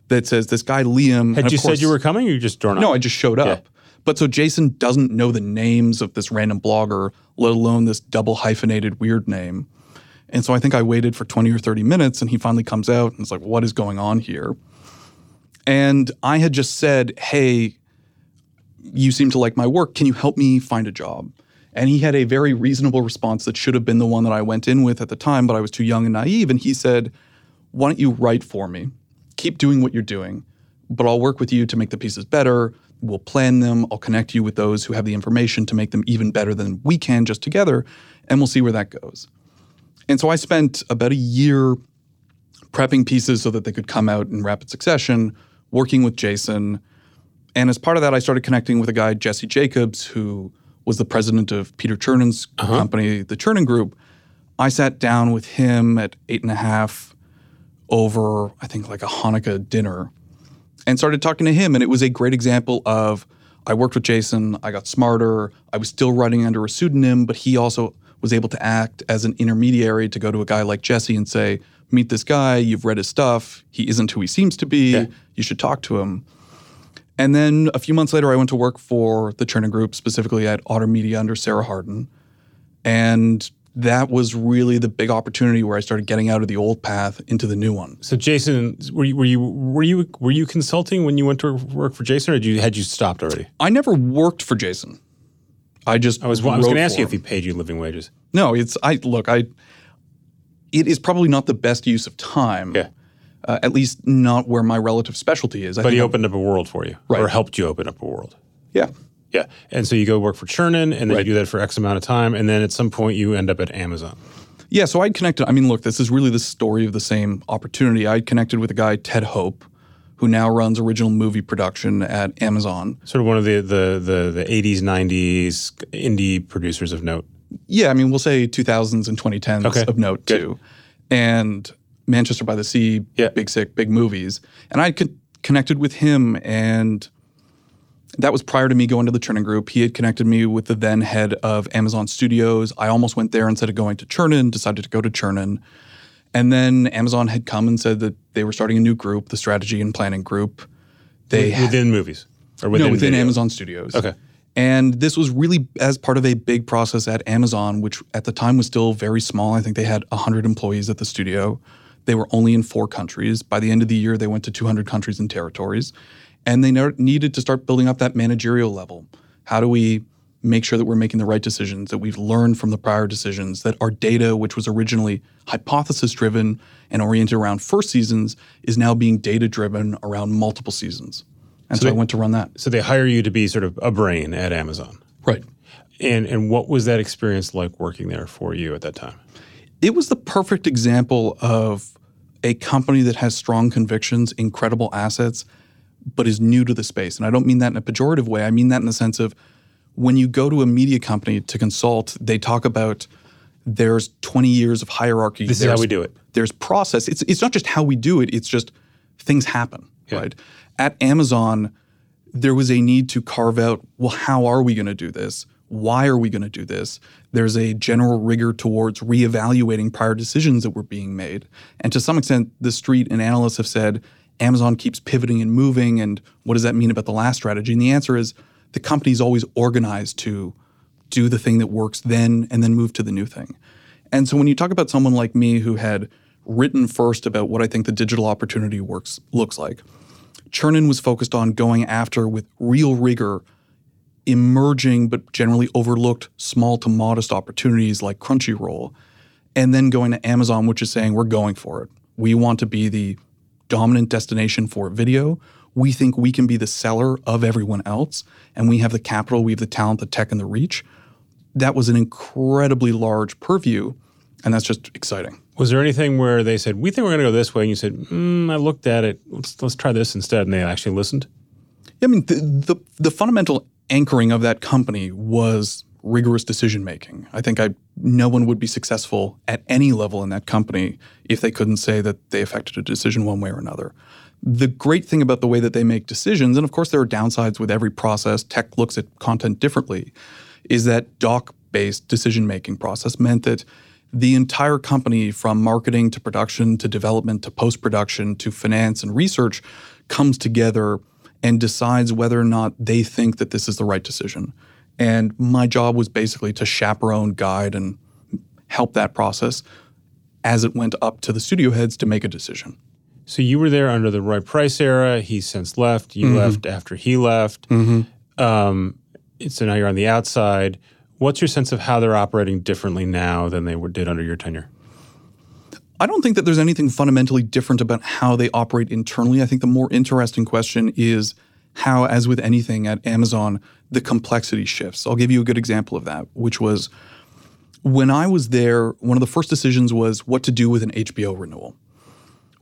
that says, This guy, Liam. Had you said you were coming, or you just drawn up? No, I just showed up. But so Jason doesn't know the names of this random blogger, let alone this double hyphenated weird name. And so I think I waited for 20 or 30 minutes and he finally comes out and it's like, what is going on here? And I had just said, hey, you seem to like my work. Can you help me find a job? And he had a very reasonable response that should have been the one that I went in with at the time, but I was too young and naive. And he said, Why don't you write for me? Keep doing what you're doing, but I'll work with you to make the pieces better. We'll plan them. I'll connect you with those who have the information to make them even better than we can just together, and we'll see where that goes. And so I spent about a year prepping pieces so that they could come out in rapid succession, working with Jason. And as part of that, I started connecting with a guy, Jesse Jacobs, who was the president of Peter Chernin's uh-huh. company, the Chernin Group. I sat down with him at eight and a half over, I think, like a Hanukkah dinner and started talking to him. And it was a great example of I worked with Jason, I got smarter, I was still writing under a pseudonym, but he also was able to act as an intermediary to go to a guy like Jesse and say, Meet this guy, you've read his stuff, he isn't who he seems to be, yeah. you should talk to him. And then a few months later, I went to work for the Chernin Group, specifically at Otter Media under Sarah Harden. And that was really the big opportunity where I started getting out of the old path into the new one. So, Jason, were you were you were you were you consulting when you went to work for Jason, or had you had you stopped already? I never worked for Jason. I just I was I was going to ask you if he paid you living wages. No, it's I look I. It is probably not the best use of time. Yeah uh, at least not where my relative specialty is. I but he opened up a world for you, right. or helped you open up a world. Yeah. Yeah. And so you go work for Chernin, and then right. you do that for X amount of time, and then at some point you end up at Amazon. Yeah. So I'd connected. I mean, look, this is really the story of the same opportunity. I'd connected with a guy, Ted Hope, who now runs original movie production at Amazon. Sort of one of the the the, the 80s, 90s indie producers of note. Yeah, I mean, we'll say 2000s and 2010s okay. of note Good. too. And Manchester by the Sea, yeah. Big Sick, big movies. And I con- connected with him, and that was prior to me going to the Chernin Group. He had connected me with the then head of Amazon Studios. I almost went there instead of going to Chernin, decided to go to Chernin. And then Amazon had come and said that they were starting a new group, the Strategy and Planning Group. They within movies or within no within video? Amazon Studios. Okay. And this was really as part of a big process at Amazon, which at the time was still very small. I think they had 100 employees at the studio. They were only in four countries. By the end of the year, they went to 200 countries and territories. And they needed to start building up that managerial level. How do we make sure that we're making the right decisions, that we've learned from the prior decisions, that our data, which was originally hypothesis driven and oriented around first seasons, is now being data driven around multiple seasons. And so, so they, I went to run that. So they hire you to be sort of a brain at Amazon. Right. And and what was that experience like working there for you at that time? It was the perfect example of a company that has strong convictions, incredible assets, but is new to the space. And I don't mean that in a pejorative way. I mean that in the sense of when you go to a media company to consult, they talk about there's 20 years of hierarchy. This there's, is how we do it. There's process. It's it's not just how we do it. It's just things happen, yeah. right? At Amazon, there was a need to carve out. Well, how are we going to do this? Why are we going to do this? There's a general rigor towards reevaluating prior decisions that were being made. And to some extent, the street and analysts have said Amazon keeps pivoting and moving. And what does that mean about the last strategy? And the answer is the company's always organized to do the thing that works then and then move to the new thing. And so when you talk about someone like me who had written first about what I think the digital opportunity works looks like, Chernin was focused on going after with real rigor emerging but generally overlooked small to modest opportunities like Crunchyroll, and then going to Amazon, which is saying we're going for it. We want to be the dominant destination for video. We think we can be the seller of everyone else, and we have the capital, we have the talent, the tech, and the reach. That was an incredibly large purview, and that's just exciting. Was there anything where they said, "We think we're going to go this way," and you said, mm, "I looked at it. Let's let's try this instead," and they actually listened? Yeah, I mean, the, the, the fundamental anchoring of that company was rigorous decision making. I think I no one would be successful at any level in that company if they couldn't say that they affected a decision one way or another. The great thing about the way that they make decisions, and of course there are downsides with every process, tech looks at content differently, is that doc based decision making process meant that the entire company, from marketing to production to development to post production to finance and research, comes together and decides whether or not they think that this is the right decision. And my job was basically to chaperone, guide, and help that process as it went up to the studio heads to make a decision. So you were there under the Roy Price era. He's since left. You left after he left. Um, so now you're on the outside. What's your sense of how they're operating differently now than they were, did under your tenure? I don't think that there's anything fundamentally different about how they operate internally. I think the more interesting question is how, as with anything at Amazon, the complexity shifts. I'll give you a good example of that, which was when I was there, one of the first decisions was what to do with an HBO renewal.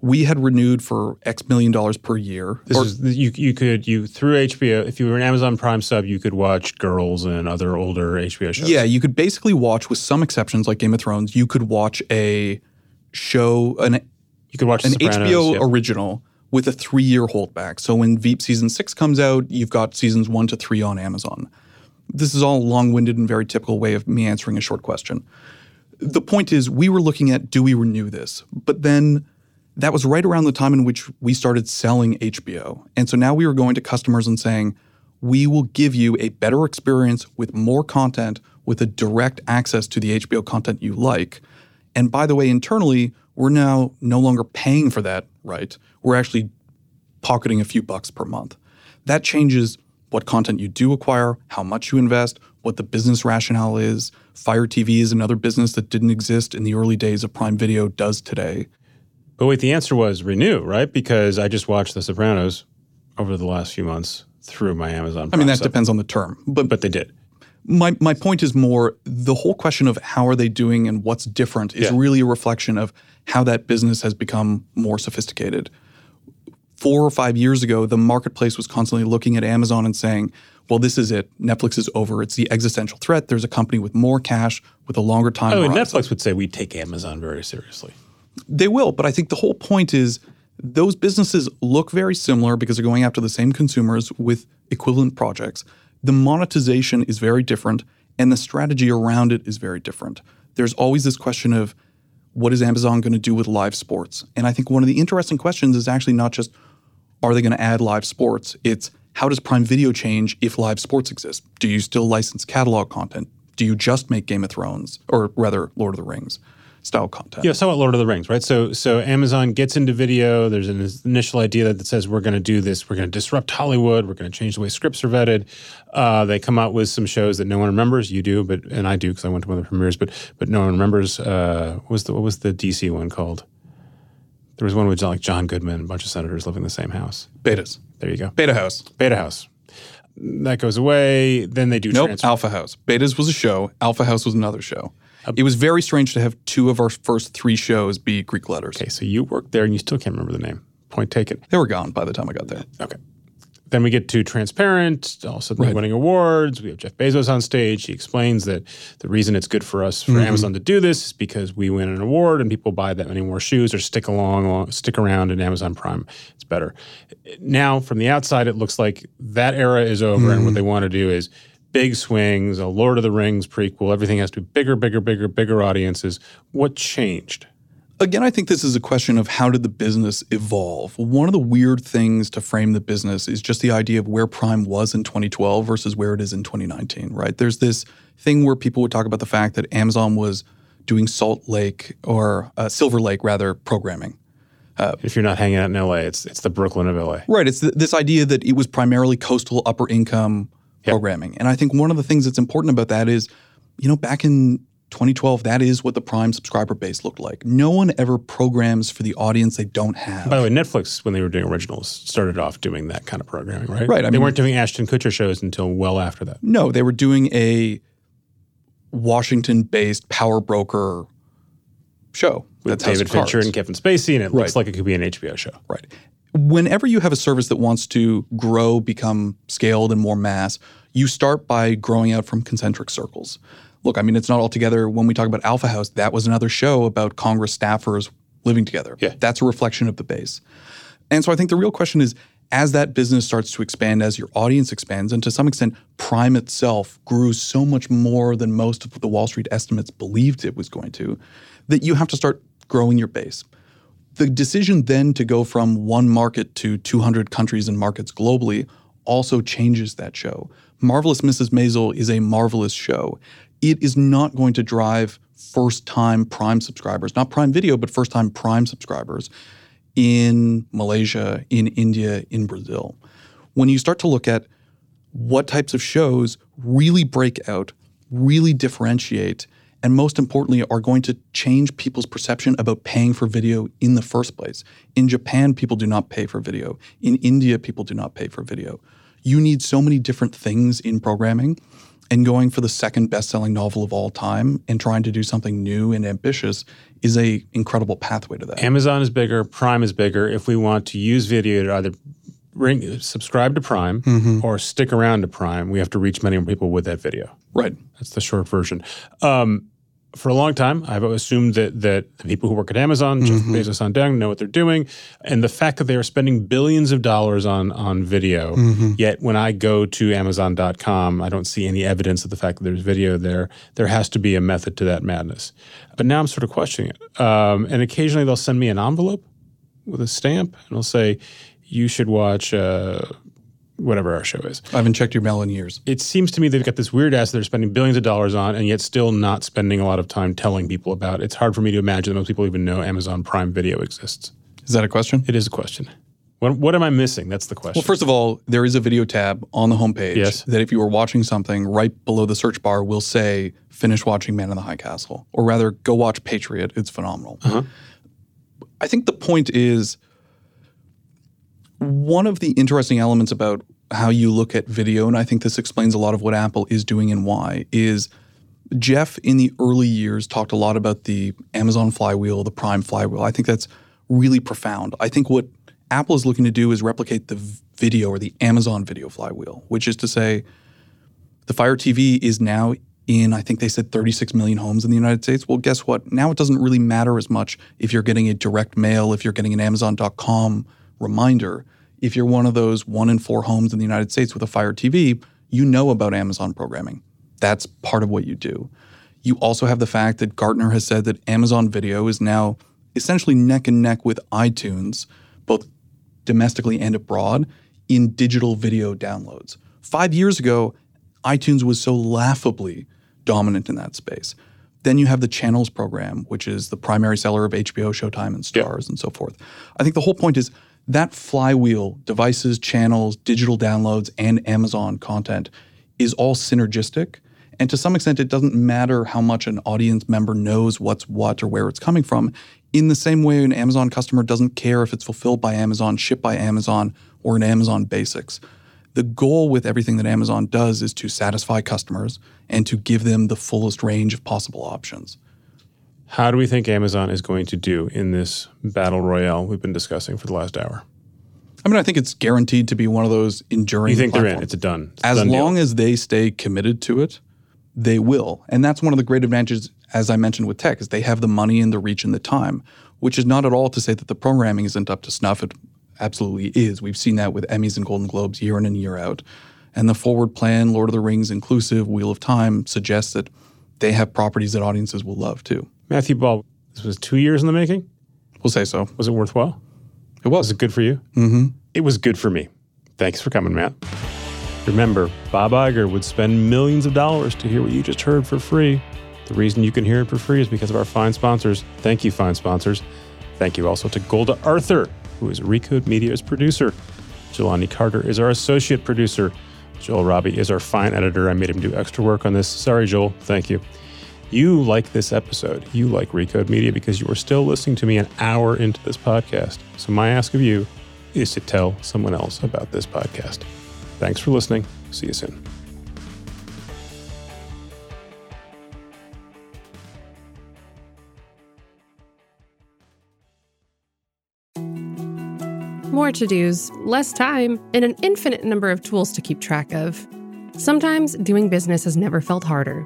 We had renewed for X million dollars per year. This or- is you. You could you through HBO. If you were an Amazon Prime sub, you could watch Girls and other older HBO shows. Yeah, you could basically watch, with some exceptions like Game of Thrones, you could watch a show, an you could watch an Sopranos, HBO yep. original with a three year holdback. So when Veep season six comes out, you've got seasons one to three on Amazon. This is all long winded and very typical way of me answering a short question. The point is, we were looking at do we renew this? But then that was right around the time in which we started selling HBO. And so now we were going to customers and saying, we will give you a better experience with more content, with a direct access to the HBO content you like. And by the way, internally, we're now no longer paying for that, right? We're actually pocketing a few bucks per month. That changes what content you do acquire, how much you invest, what the business rationale is. Fire TV is another business that didn't exist in the early days of Prime Video, does today. But wait, the answer was renew, right? Because I just watched The Sopranos over the last few months through my Amazon. I mean, that depends on the term. But, But they did. my, my point is more the whole question of how are they doing and what's different is Yeah. really a reflection of how that business has become more sophisticated. Four or five years ago, the marketplace was constantly looking at Amazon and saying, well, this is it. Netflix is over. It's the existential threat. There's a company with more cash, with a longer time Oh, and. Netflix would say we take Amazon very seriously. They will, but I think the whole point is those businesses look very similar because they're going after the same consumers with equivalent projects. The monetization is very different and the strategy around it is very different. There's always this question of what is Amazon going to do with live sports? And I think one of the interesting questions is actually not just are they going to add live sports? It's how does Prime Video change if live sports exist? Do you still license catalog content? Do you just make Game of Thrones or rather Lord of the Rings style content? Yeah, somewhat Lord of the Rings, right? So, so Amazon gets into video. There's an initial idea that says we're going to do this. We're going to disrupt Hollywood. We're going to change the way scripts are vetted. Uh, they come out with some shows that no one remembers. You do, but and I do because I went to one of the premieres. But but no one remembers. Uh, what was the what was the DC one called? There was one with like John Goodman, a bunch of senators living in the same house. Betas. There you go. Beta House. Beta House. That goes away. Then they do Nope. transfer. Alpha House. Betas was a show. Alpha House was another show. It was very strange to have two of our first three shows be Greek letters. Okay, so you worked there and you still can't remember the name. Point taken. They were gone by the time I got there. Okay. Then we get to Transparent. All of a sudden, winning awards. We have Jeff Bezos on stage. He explains that the reason it's good for us, for mm-hmm. Amazon to do this, is because we win an award and people buy that many more shoes or stick along, along stick around in Amazon Prime. It's better. Now, from the outside, it looks like that era is over, and what mm-hmm. they want to do is big swings, a Lord of the Rings prequel. Everything has to be bigger, bigger, bigger, bigger audiences. What changed? Again, I think this is a question of how did the business evolve? One of the weird things to frame the business is just the idea of where Prime was in 2012 versus where it is in 2019, right? There's this thing where people would talk about the fact that Amazon was doing Salt Lake or uh, Silver Lake, rather, programming. If you're not hanging out in LA, it's it's the Brooklyn of LA. Right. It's th- this idea that it was primarily coastal upper income programming. And I think one of the things that's important about that is, you know, back in 2012, that is what the Prime subscriber base looked like. No one ever programs for the audience they don't have. By the way, Netflix, when they were doing originals, started off doing that kind of programming, right? Right, I they mean- weren't doing Ashton Kutcher shows until well after that. no, they were doing a Washington based power broker show. With That's David Fincher and Kevin Spacey, and it looks like it could be an HBO show. Right. Whenever you have a service that wants to grow, become scaled and more mass, you start by growing out from concentric circles. Look, I mean, it's not altogether, when we talk about Alpha House, that was another show about Congress staffers living together. Yeah. That's a reflection of the base. And so I think the real question is as that business starts to expand, as your audience expands, and to some extent, Prime itself grew so much more than most of the Wall Street estimates believed it was going to, that you have to start growing your base. The decision then to go from one market to 200 countries and markets globally also changes that show. Marvelous Mrs. Maisel is a marvelous show. It is not going to drive first time Prime subscribers, not Prime Video, but first time Prime subscribers. in Malaysia, in India, in Brazil. When you start to look at what types of shows really break out, really differentiate, and most importantly, are going to change people's perception about paying for video in the first place. In Japan, people do not pay for video. In India, people do not pay for video. You need so many different things in programming and going for the second best-selling novel of all time and trying to do something new and ambitious is a incredible pathway to that. Amazon is bigger, Prime is bigger. If we want to use video to either ring, subscribe to Prime Mm-hmm. or stick around to Prime, we have to reach many more people with that video. Right. That's the short version. Um, for a long time, I've assumed that that the people who work at Amazon, Jeff Bezos on down, know what they're doing, and the fact that they are spending billions of dollars on on video. Yet when I go to Amazon.com, I don't see any evidence of the fact that there's video there. There has to be a method to that madness. But now I'm sort of questioning it. Um, and occasionally they'll send me an envelope with a stamp, and they'll say, "You should watch." Uh, Whatever our show is I haven't checked your mail in years. it seems to me they've got this weird asset they're spending billions of dollars on and yet still not spending a lot of time telling people about. It's hard for me to imagine that most people even know Amazon Prime Video exists. Is that a question? It is a question. What, what am I missing? That's the question. Well, first of all, there is a video tab on the homepage Yes. that if you are watching something right below the search bar will say finish watching Man in the High Castle or rather go watch Patriot. It's phenomenal. Uh-huh. I think the point is one of the interesting elements about how you look at video and I think this explains a lot of what Apple is doing and why is Jeff in the early years talked a lot about the Amazon flywheel, the Prime flywheel. I think that's really profound. I think what Apple is looking to do is replicate the video or the Amazon video flywheel, which is to say, the Fire TV is now in, I think they said 36 million homes in the United States. Well, guess what? Now it doesn't really matter as much if you're getting a direct mail, if you're getting an Amazon.com reminder. If you're one of those one in four homes in the United States with a Fire TV, you know about Amazon programming. That's part of what you do. You also have the fact that Gartner has said that Amazon Video is now essentially neck and neck with iTunes, both domestically and abroad, in digital video downloads. Five years ago, iTunes was so laughably dominant in that space. Then you have the channels program, which is the primary seller of HBO, Showtime, and Starz, and so forth. I think the whole point is that flywheel, devices, channels, digital downloads, and Amazon content is all synergistic. And to some extent, it doesn't matter how much an audience member knows what's what or where it's coming from. In the same way, an Amazon customer doesn't care if it's fulfilled by Amazon, shipped by Amazon, or in Amazon Basics. The goal with everything that Amazon does is to satisfy customers and to give them the fullest range of possible options. How do we think Amazon is going to do in this battle royale we've been discussing for the last hour? I mean, I think it's guaranteed to be one of those enduring. You think they're in? platforms. It's a done. It's a as done deal. long as they stay committed to it, they will. And that's one of the great advantages, as I mentioned with tech, is they have the money and the reach and the time, which is not at all to say that the programming isn't up to snuff. It absolutely is. We've seen that with Emmys and Golden Globes year in and year out. And the forward plan, Lord of the Rings inclusive, Wheel of Time, suggests that they have properties that audiences will love too. Matthew Ball, this was two years in the making. We'll say so. Was it worthwhile? It Was was. it good for you? Mm-hmm. It was good for me. Thanks for coming, Matt. Remember, Bob Iger would spend millions of dollars to hear what you just heard for free. The reason you can hear it for free is because of our fine sponsors. Thank you, fine sponsors. Thank you also to Golda Arthur, who is Recode Media's producer. Jelani Carter is our associate producer. Joel Robbie is our fine editor. I made him do extra work on this. Sorry, Joel. Thank you. You like this episode. You like Recode Media because you are still listening to me an hour into this podcast. So, my ask of you is to tell someone else about this podcast. Thanks for listening. See you soon. More to dos, less time, and an infinite number of tools to keep track of. Sometimes doing business has never felt harder,